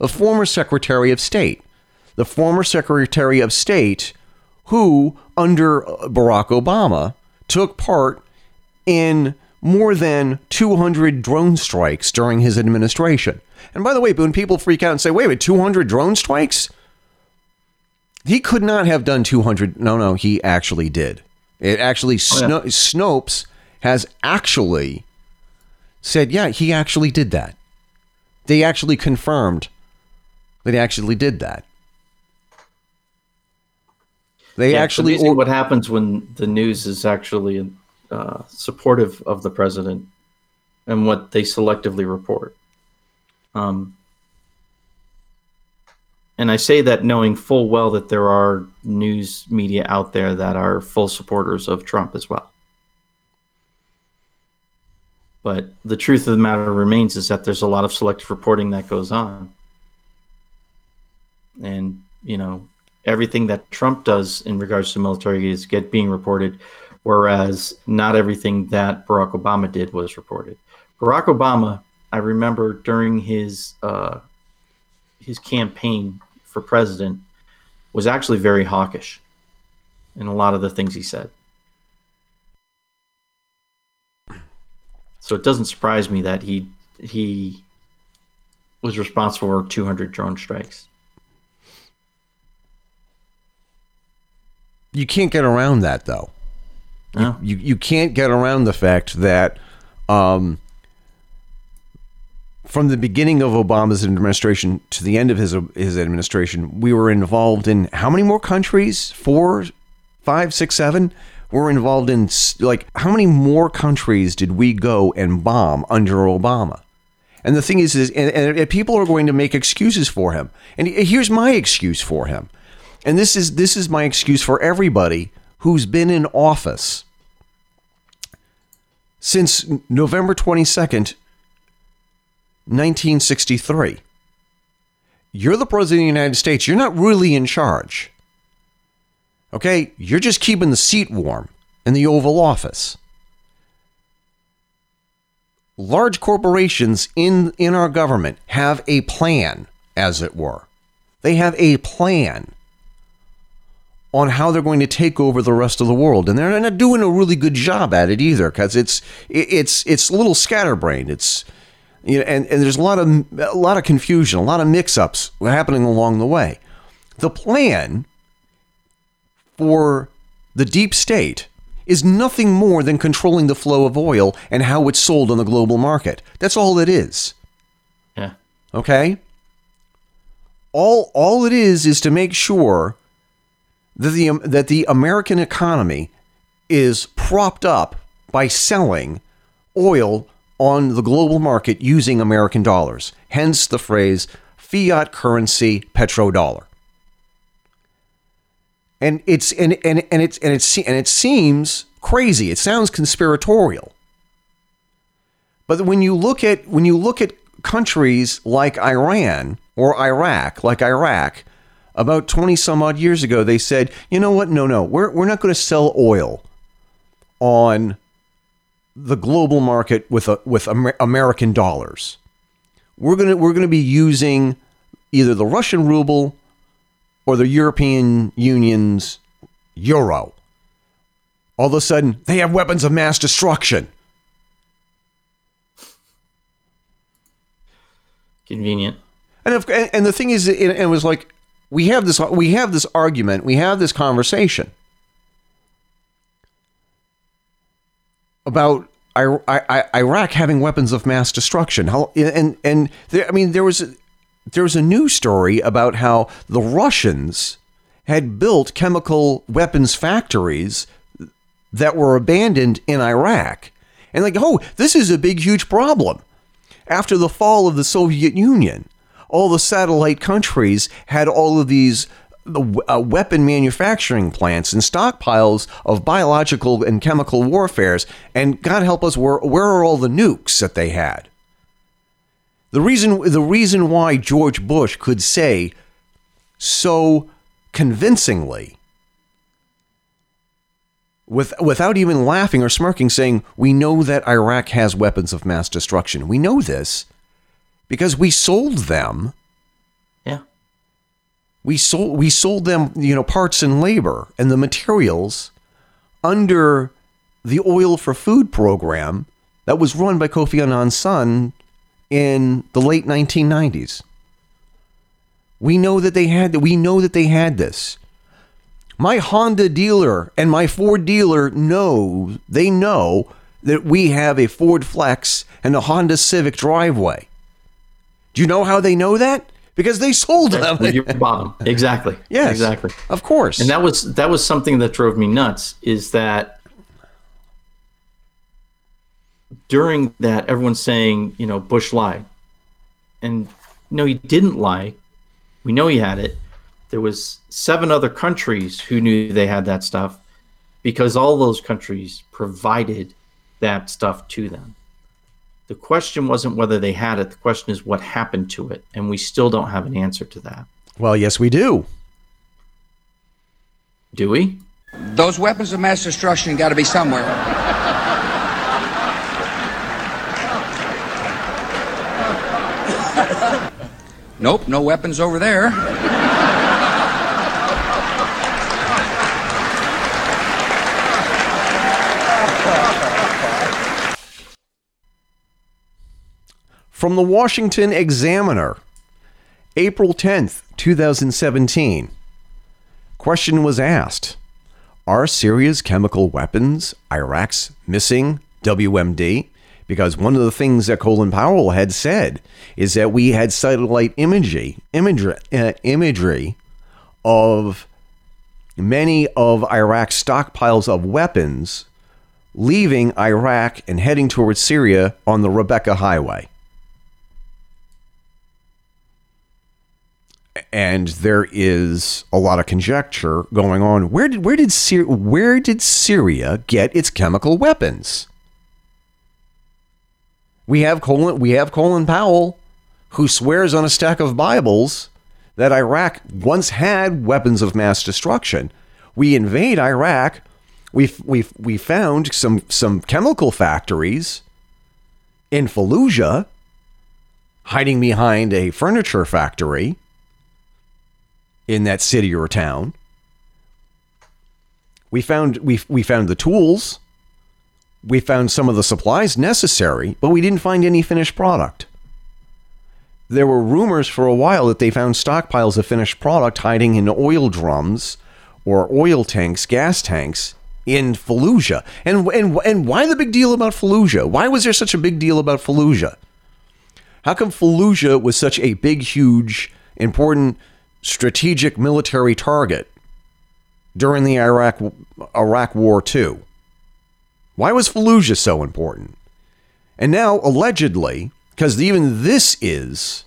[SPEAKER 1] the former Secretary of State. The former Secretary of State who, under Barack Obama, took part in more than 200 drone strikes during his administration. And by the way, when people freak out and say, wait a minute, 200 drone strikes? He could not have done 200. No, no, he actually did. It actually, oh, yeah. Snopes has actually said, yeah, he actually did that. They actually confirmed he actually did that. They yeah, actually.
[SPEAKER 2] Or- what happens when the news is actually uh, supportive of the president and what they selectively report. Um, and I say that knowing full well that there are news media out there that are full supporters of Trump as well. But the truth of the matter remains is that there's a lot of selective reporting that goes on. And, you know, everything that Trump does in regards to military is get being reported whereas not everything that Barack Obama did was reported. Barack Obama, I remember during his uh, his campaign for president, was actually very hawkish in a lot of the things he said. So it doesn't surprise me that he he was responsible for 200 drone strikes.
[SPEAKER 1] You can't get around that though.
[SPEAKER 2] No.
[SPEAKER 1] You you can't get around the fact that um, from the beginning of Obama's administration to the end of his his administration, we were involved in how many more countries? Four, five, six, seven. We're involved in like how many more countries did we go and bomb under Obama? And the thing is, is and, and people are going to make excuses for him. And here's my excuse for him. And this is this is my excuse for everybody who's been in office since November 22nd, 1963. You're the president of the United States. You're not really in charge. Okay? You're just keeping the seat warm in the Oval Office. Large corporations in, in our government have a plan, as it were. They have a plan on how they're going to take over the rest of the world, and they're not doing a really good job at it either, because it's it's it's a little scatterbrained. It's you know, and, and there's a lot of a lot of confusion, a lot of mix-ups happening along the way. The plan for the deep state is nothing more than controlling the flow of oil and how it's sold on the global market. That's all it is.
[SPEAKER 2] Yeah.
[SPEAKER 1] Okay? All all it is is to make sure that the um, that the American economy is propped up by selling oil on the global market using American dollars. Hence the phrase fiat currency petrodollar. And it's and and, and it's and it's and it seems crazy. It sounds conspiratorial. But when you look at when you look at countries like Iran or Iraq, like Iraq, about 20 some odd years ago, they said, you know what? No, no, we're, we're not going to sell oil on the global market with a, with Amer- American dollars. We're gonna we're gonna be using either the Russian ruble or the European Union's euro. All of a sudden, they have weapons of mass destruction.
[SPEAKER 2] Convenient.
[SPEAKER 1] And if, and and the thing is, it, it was like we have this we have this argument, we have this conversation about Iraq having weapons of mass destruction. How and and there, I mean there was there was a news story about how the Russians had built chemical weapons factories that were abandoned in Iraq, and like oh this is a big huge problem. After the fall of the Soviet Union, all the satellite countries had all of these uh, weapon manufacturing plants and stockpiles of biological and chemical warfares. And God help us, where, where are all the nukes that they had? The reason, the reason why George Bush could say so convincingly, with, without even laughing or smirking, saying, We know that Iraq has weapons of mass destruction. We know this because we sold them
[SPEAKER 2] Yeah.
[SPEAKER 1] we sold we sold them you know parts and labor and the materials under the oil for food program that was run by Kofi Annan's son in the late 1990s. We know that they had we know that they had this. My Honda dealer and my Ford dealer know they know that we have a Ford Flex and a Honda Civic driveway. Do you know how they know that? Because they sold them.
[SPEAKER 2] Well, you're bottom. Exactly.
[SPEAKER 1] Yes,
[SPEAKER 2] Exactly.
[SPEAKER 1] Of course.
[SPEAKER 2] And that was that was something that drove me nuts. Is that during that everyone's saying you know Bush lied, and no, he didn't lie. We know he had it. There was seven other countries who knew they had that stuff because all those countries provided that stuff to them. The question wasn't whether they had it. The question is what happened to it, and we still don't have an answer to that.
[SPEAKER 1] well, yes, we do.
[SPEAKER 2] Do we?
[SPEAKER 7] Those weapons of mass destruction got to be somewhere. nope, no weapons over there.
[SPEAKER 1] From the Washington Examiner, April 10th, 2017. Question was asked Are Syria's chemical weapons Iraq's missing WMD? Because one of the things that Colin Powell had said is that we had satellite imagery, imagery, uh, imagery of many of Iraq's stockpiles of weapons leaving Iraq and heading towards Syria on the Rebecca Highway. And there is a lot of conjecture going on. Where did where did Syria, where did Syria get its chemical weapons? We have Colin we have Colin Powell who swears on a stack of Bibles that Iraq once had weapons of mass destruction. We invade Iraq. We we we found some some chemical factories in Fallujah, hiding behind a furniture factory in that city or town. We found we we found the tools. We found some of the supplies necessary, but we didn't find any finished product there were rumors for a while that they found stockpiles of finished product hiding in oil drums or oil tanks, gas tanks in Fallujah. And, and, and why the big deal about Fallujah? Why was there such a big deal about Fallujah? How come Fallujah was such a big, huge, important strategic military target during the Iraq, Iraq War II? Why was Fallujah so important? And now, allegedly, because even this is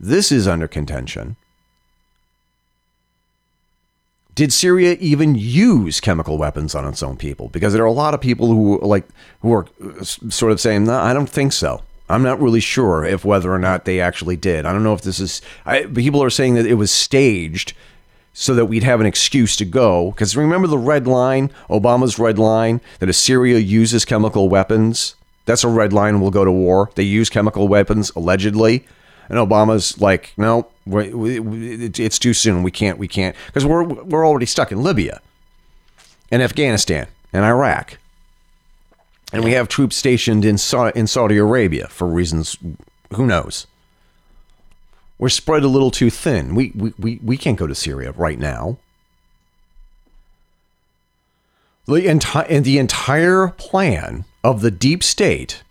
[SPEAKER 1] this is under contention. Did Syria even use chemical weapons on its own people? Because there are a lot of people who like who are sort of saying, "No, I don't think so." I'm not really sure if whether or not they actually did. I don't know if this is. I, people are saying that it was staged so that we'd have an excuse to go. Because remember the red line, Obama's red line, that if Syria uses chemical weapons, that's a red line. We'll go to war. They use chemical weapons allegedly, and Obama's like, no, it's too soon. We can't. We can't because we're we're already stuck in Libya, and Afghanistan, and Iraq, and we have troops stationed in Sa- in Saudi Arabia for reasons who knows. We're spread a little too thin. We we we, we can't go to Syria right now. The entire and the entire plan of the deep state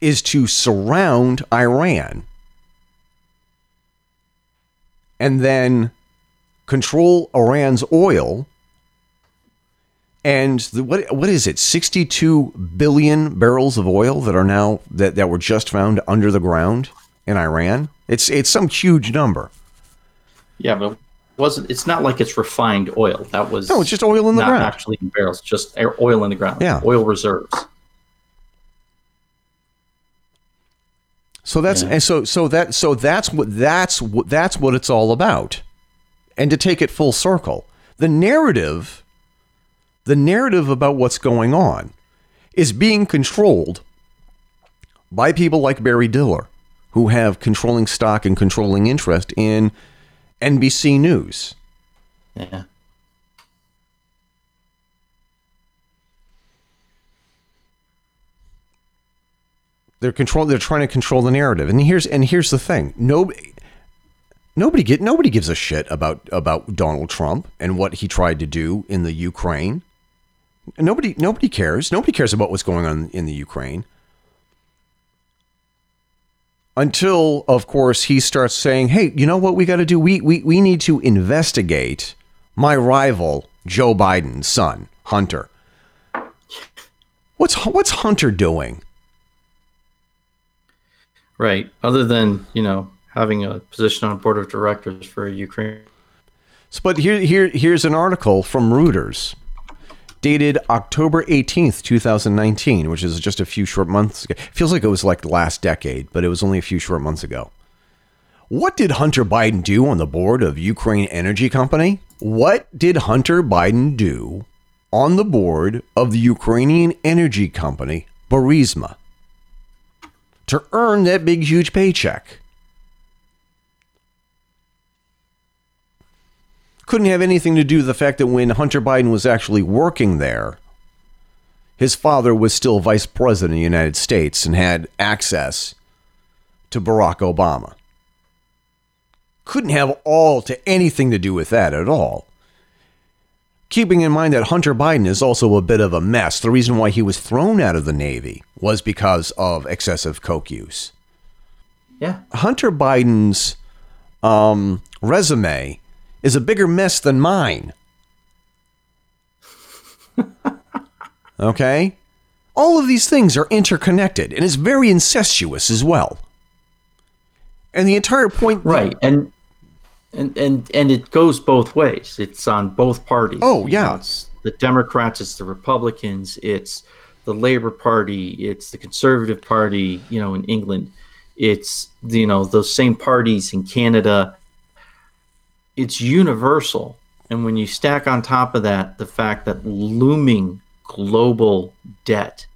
[SPEAKER 1] is to surround Iran and then control Iran's oil and the, what what is it? 62 billion barrels of oil that are now that, that were just found under the ground in Iran? It's it's some huge number.
[SPEAKER 2] Yeah but wasn't it's not like it's refined oil. That was
[SPEAKER 1] no it's just oil in the
[SPEAKER 2] not
[SPEAKER 1] ground.
[SPEAKER 2] actually in barrels just oil in the ground.
[SPEAKER 1] Yeah.
[SPEAKER 2] oil reserves.
[SPEAKER 1] So that's
[SPEAKER 2] Yeah.
[SPEAKER 1] and so so that so that's what that's what that's what it's all about. And to take it full circle, the narrative the narrative about what's going on is being controlled by people like Barry Diller who have controlling stock and controlling interest in NBC News.
[SPEAKER 2] yeah
[SPEAKER 1] They're control they're trying to control the narrative. And here's and here's the thing. Nobody nobody get nobody gives a shit about about Donald Trump and what he tried to do in the Ukraine. Nobody nobody cares. Nobody cares about what's going on in the Ukraine. Until of course he starts saying, "Hey, you know what we got to do? We we we need to investigate my rival Joe Biden's son, Hunter." What's what's Hunter doing?
[SPEAKER 2] right other than you know having a position on a board of directors for Ukraine
[SPEAKER 1] So, But here, here, here's an article from Reuters, dated October 18th, 2019, which is just a few short months ago. It feels like it was like the last decade, but it was only a few short months ago. What did Hunter Biden do on the board of Ukraine Energy Company? What did Hunter Biden do on the board of the Ukrainian energy company, Burisma, to earn that big, huge paycheck? Couldn't have anything to do with the fact that when Hunter Biden was actually working there, his father was still vice president of the United States and had access to Barack Obama. Couldn't have all to anything to do with that at all. Keeping in mind that Hunter Biden is also a bit of a mess. The reason why he was thrown out of the Navy was because of excessive coke use.
[SPEAKER 2] Yeah.
[SPEAKER 1] Hunter Biden's um, resume is a bigger mess than mine. okay? All of these things are interconnected and it's very incestuous as well. And the entire point
[SPEAKER 2] Right. And and and and it goes both ways. It's on both parties.
[SPEAKER 1] Oh, yeah.
[SPEAKER 2] it's the Democrats, it's the Republicans, it's the Labor Party, it's the Conservative Party, you know, in England. It's you know, those same parties in Canada. It's universal. And when you stack on top of that the fact that looming global debt,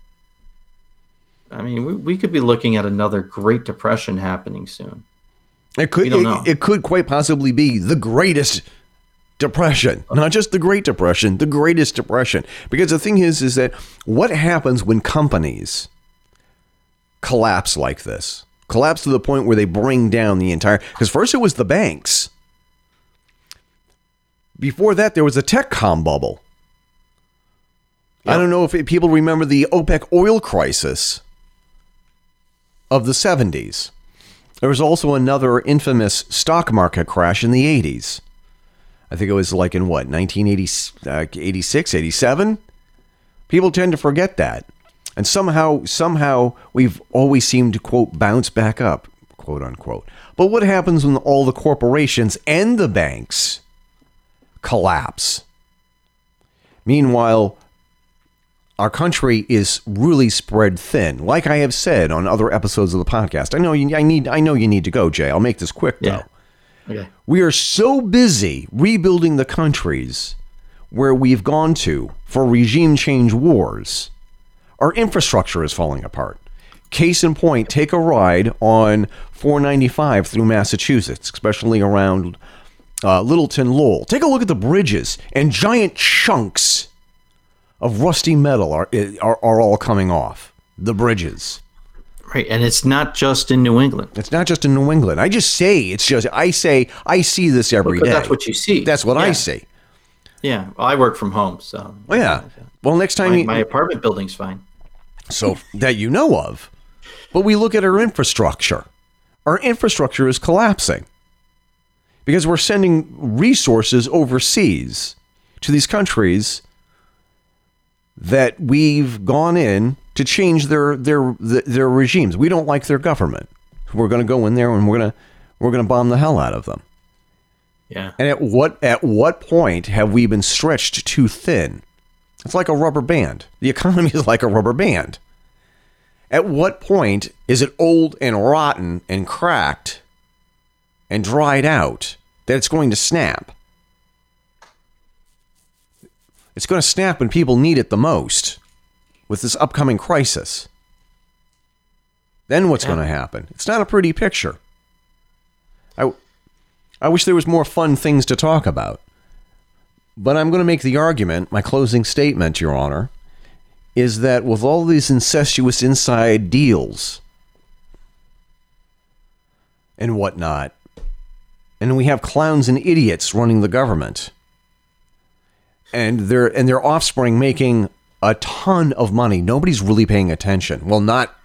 [SPEAKER 2] I mean, we, we could be looking at another Great Depression happening soon.
[SPEAKER 1] It could it, it could quite possibly be the greatest depression, not just the Great Depression, the greatest depression. Because the thing is is that what happens when companies collapse like this? Collapse to the point where they bring down the entire cuz first it was the banks. Before that there was a tech com bubble. I don't know if it, people remember the OPEC oil crisis of the 70s. There was also another infamous stock market crash in the 80s. I think it was like in what, 1986, uh, 87? People tend to forget that. And somehow, somehow, we've always seemed to, quote, bounce back up, quote unquote. But what happens when all the corporations and the banks collapse? Meanwhile, our country is really spread thin. Like I have said on other episodes of the podcast. I know you, I need I know you need to go, Jay. I'll make this quick though.
[SPEAKER 2] Yeah. Okay.
[SPEAKER 1] We are so busy rebuilding the countries where we've gone to for regime change wars. Our infrastructure is falling apart. Case in point, take a ride on 495 through Massachusetts, especially around uh, Littleton Lowell. Take a look at the bridges and giant chunks of rusty metal are, are, are all coming off the bridges.
[SPEAKER 2] Right, and it's not just in New England.
[SPEAKER 1] It's not just in New England. I just say it's just I say I see this every day.
[SPEAKER 2] Because that's what you see.
[SPEAKER 1] That's what I see.
[SPEAKER 2] Yeah, well, I work from home, so
[SPEAKER 1] Oh yeah. Well, next time
[SPEAKER 2] my,
[SPEAKER 1] you
[SPEAKER 2] my apartment building's fine.
[SPEAKER 1] so that you know of. But we look at our infrastructure. Our infrastructure is collapsing because we're sending resources overseas to these countries that we've gone in to change their their their regimes. We don't like their government. We're going to go in there and we're going to we're going to bomb the hell out of them.
[SPEAKER 2] Yeah,
[SPEAKER 1] And at what at what point have we been stretched too thin? It's like a rubber band. The economy is like a rubber band. At what point is it old and rotten and cracked and dried out that it's going to snap? It's going to snap when people need it the most with this upcoming crisis. Then what's going to happen? It's not a pretty picture. I, I wish there was more fun things to talk about. But I'm going to make the argument, my closing statement, Your Honor, is that with all these incestuous inside deals and whatnot, and we have clowns and idiots running the government, and their and their offspring making a ton of money. Nobody's really paying attention. Well, not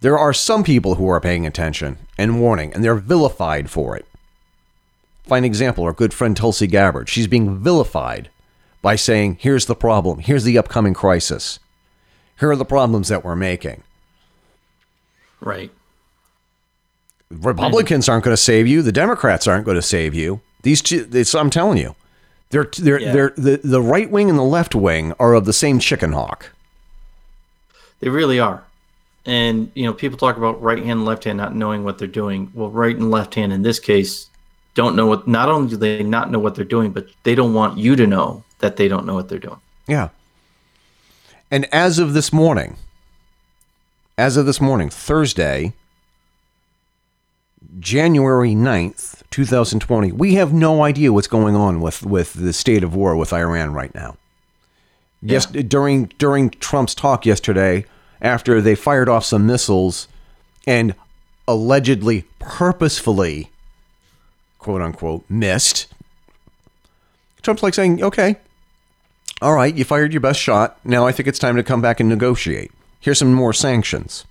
[SPEAKER 1] there are some people who are paying attention and warning, and they're vilified for it. Fine example, our good friend Tulsi Gabbard. She's being vilified by saying, here's the problem, here's the upcoming crisis, here are the problems that we're making.
[SPEAKER 2] right.
[SPEAKER 1] Republicans aren't going to save you, the Democrats aren't going to save you. These two, it's, I'm telling you, they're, they're,
[SPEAKER 2] Yeah.
[SPEAKER 1] they're, the, the right wing and the left wing are of the same chicken hawk.
[SPEAKER 2] They really are. And you know, people talk about right hand, and left hand, not knowing what they're doing. Well, right and left hand in this case don't know what. Not only do they not know what they're doing, but they don't want you to know that they don't know what they're doing.
[SPEAKER 1] Yeah. And as of this morning, as of this morning, Thursday, January 9th, 2020, we have no idea what's going on with, with the state of war with Iran right now. Yes, during during Trump's talk yesterday, after they fired off some missiles and allegedly purposefully, quote unquote, missed, Trump's like saying, okay, all right, you fired your best shot. Now I think it's time to come back and negotiate. Here's some more sanctions.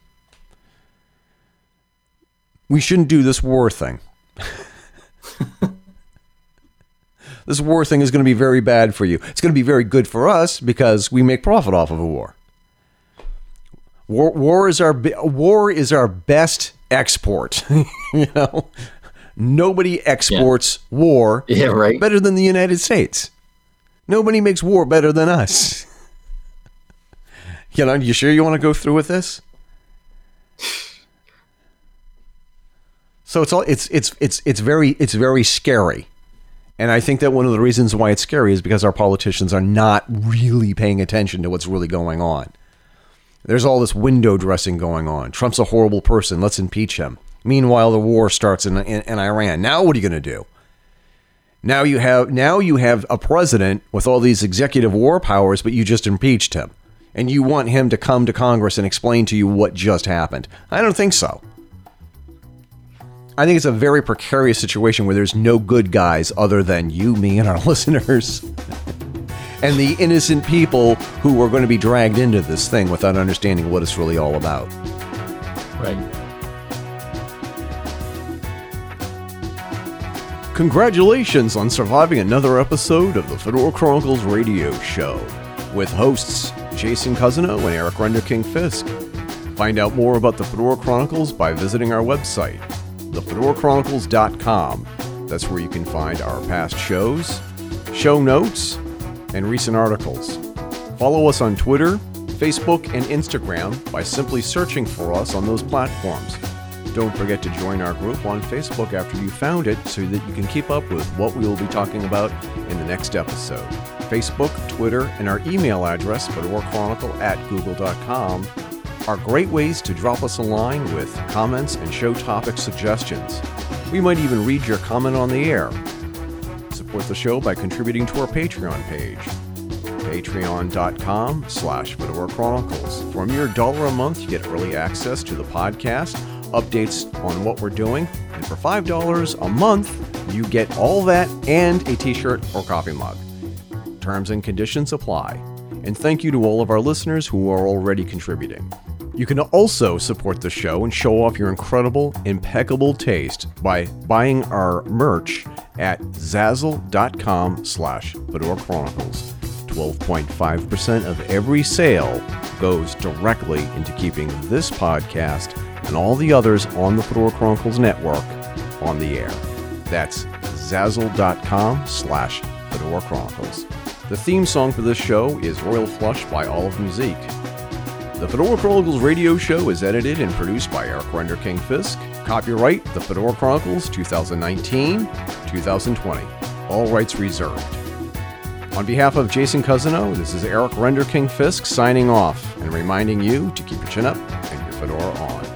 [SPEAKER 1] We shouldn't do this war thing. this war thing is going to be very bad for you. It's going to be very good for us because we make profit off of a war. War, war is our war is our best export. you know, nobody exports war
[SPEAKER 2] Yeah, right.
[SPEAKER 1] better than the United States. Nobody makes war better than us. You know, you sure you want to go through with this? So it's all it's it's it's it's very it's very scary. And I think that one of the reasons why it's scary is because our politicians are not really paying attention to what's really going on. There's all this window dressing going on. Trump's a horrible person. Let's impeach him. Meanwhile, the war starts in, in, in Iran. Now, what are you going to do? Now you have now you have a president with all these executive war powers, but you just impeached him, and you want him to come to Congress and explain to you what just happened. I don't think so. I think it's a very precarious situation where there's no good guys other than you, me, and our listeners. and the innocent people who are going to be dragged into this thing without understanding what it's really all about.
[SPEAKER 2] Right.
[SPEAKER 1] Congratulations on surviving another episode of the Fedora Chronicles radio show with hosts Jason Cousineau and Eric Renderking Fisk. Find out more about the Fedora Chronicles by visiting our website, thefedorachronicles.com. That's where you can find our past shows, show notes, and recent articles. Follow us on Twitter, Facebook, and Instagram by simply searching for us on those platforms. Don't forget to join our group on Facebook after you found it so that you can keep up with what we will be talking about in the next episode. Facebook, Twitter, and our email address, fedorachronicle at google.com, are great ways to drop us a line with comments and show topic suggestions. We might even read your comment on the air. Support the show by contributing to our Patreon page patreon.com slash Fedora Chronicles. A mere dollar a month, you get early access to the podcast, updates on what we're doing, and for $5 a month, you get all that and a t-shirt or coffee mug. Terms and conditions apply. And thank you to all of our listeners who are already contributing. You can also support the show and show off your incredible, impeccable taste by buying our merch at zazzle.com slash Fedora Chronicles. 12.5% of every sale goes directly into keeping this podcast and all the others on the Fedora Chronicles network on the air. That's zazzle.com slash Fedora Chronicles. The theme song for this show is Royal Flush by Olive Musique. The Fedora Chronicles radio show is edited and produced by Eric Renderking Fisk. Copyright The Fedora Chronicles 2019 2020. All rights reserved. On behalf of Jason Cousineau, this is Eric Renderking Fisk signing off and reminding you to keep your chin up and your fedora on.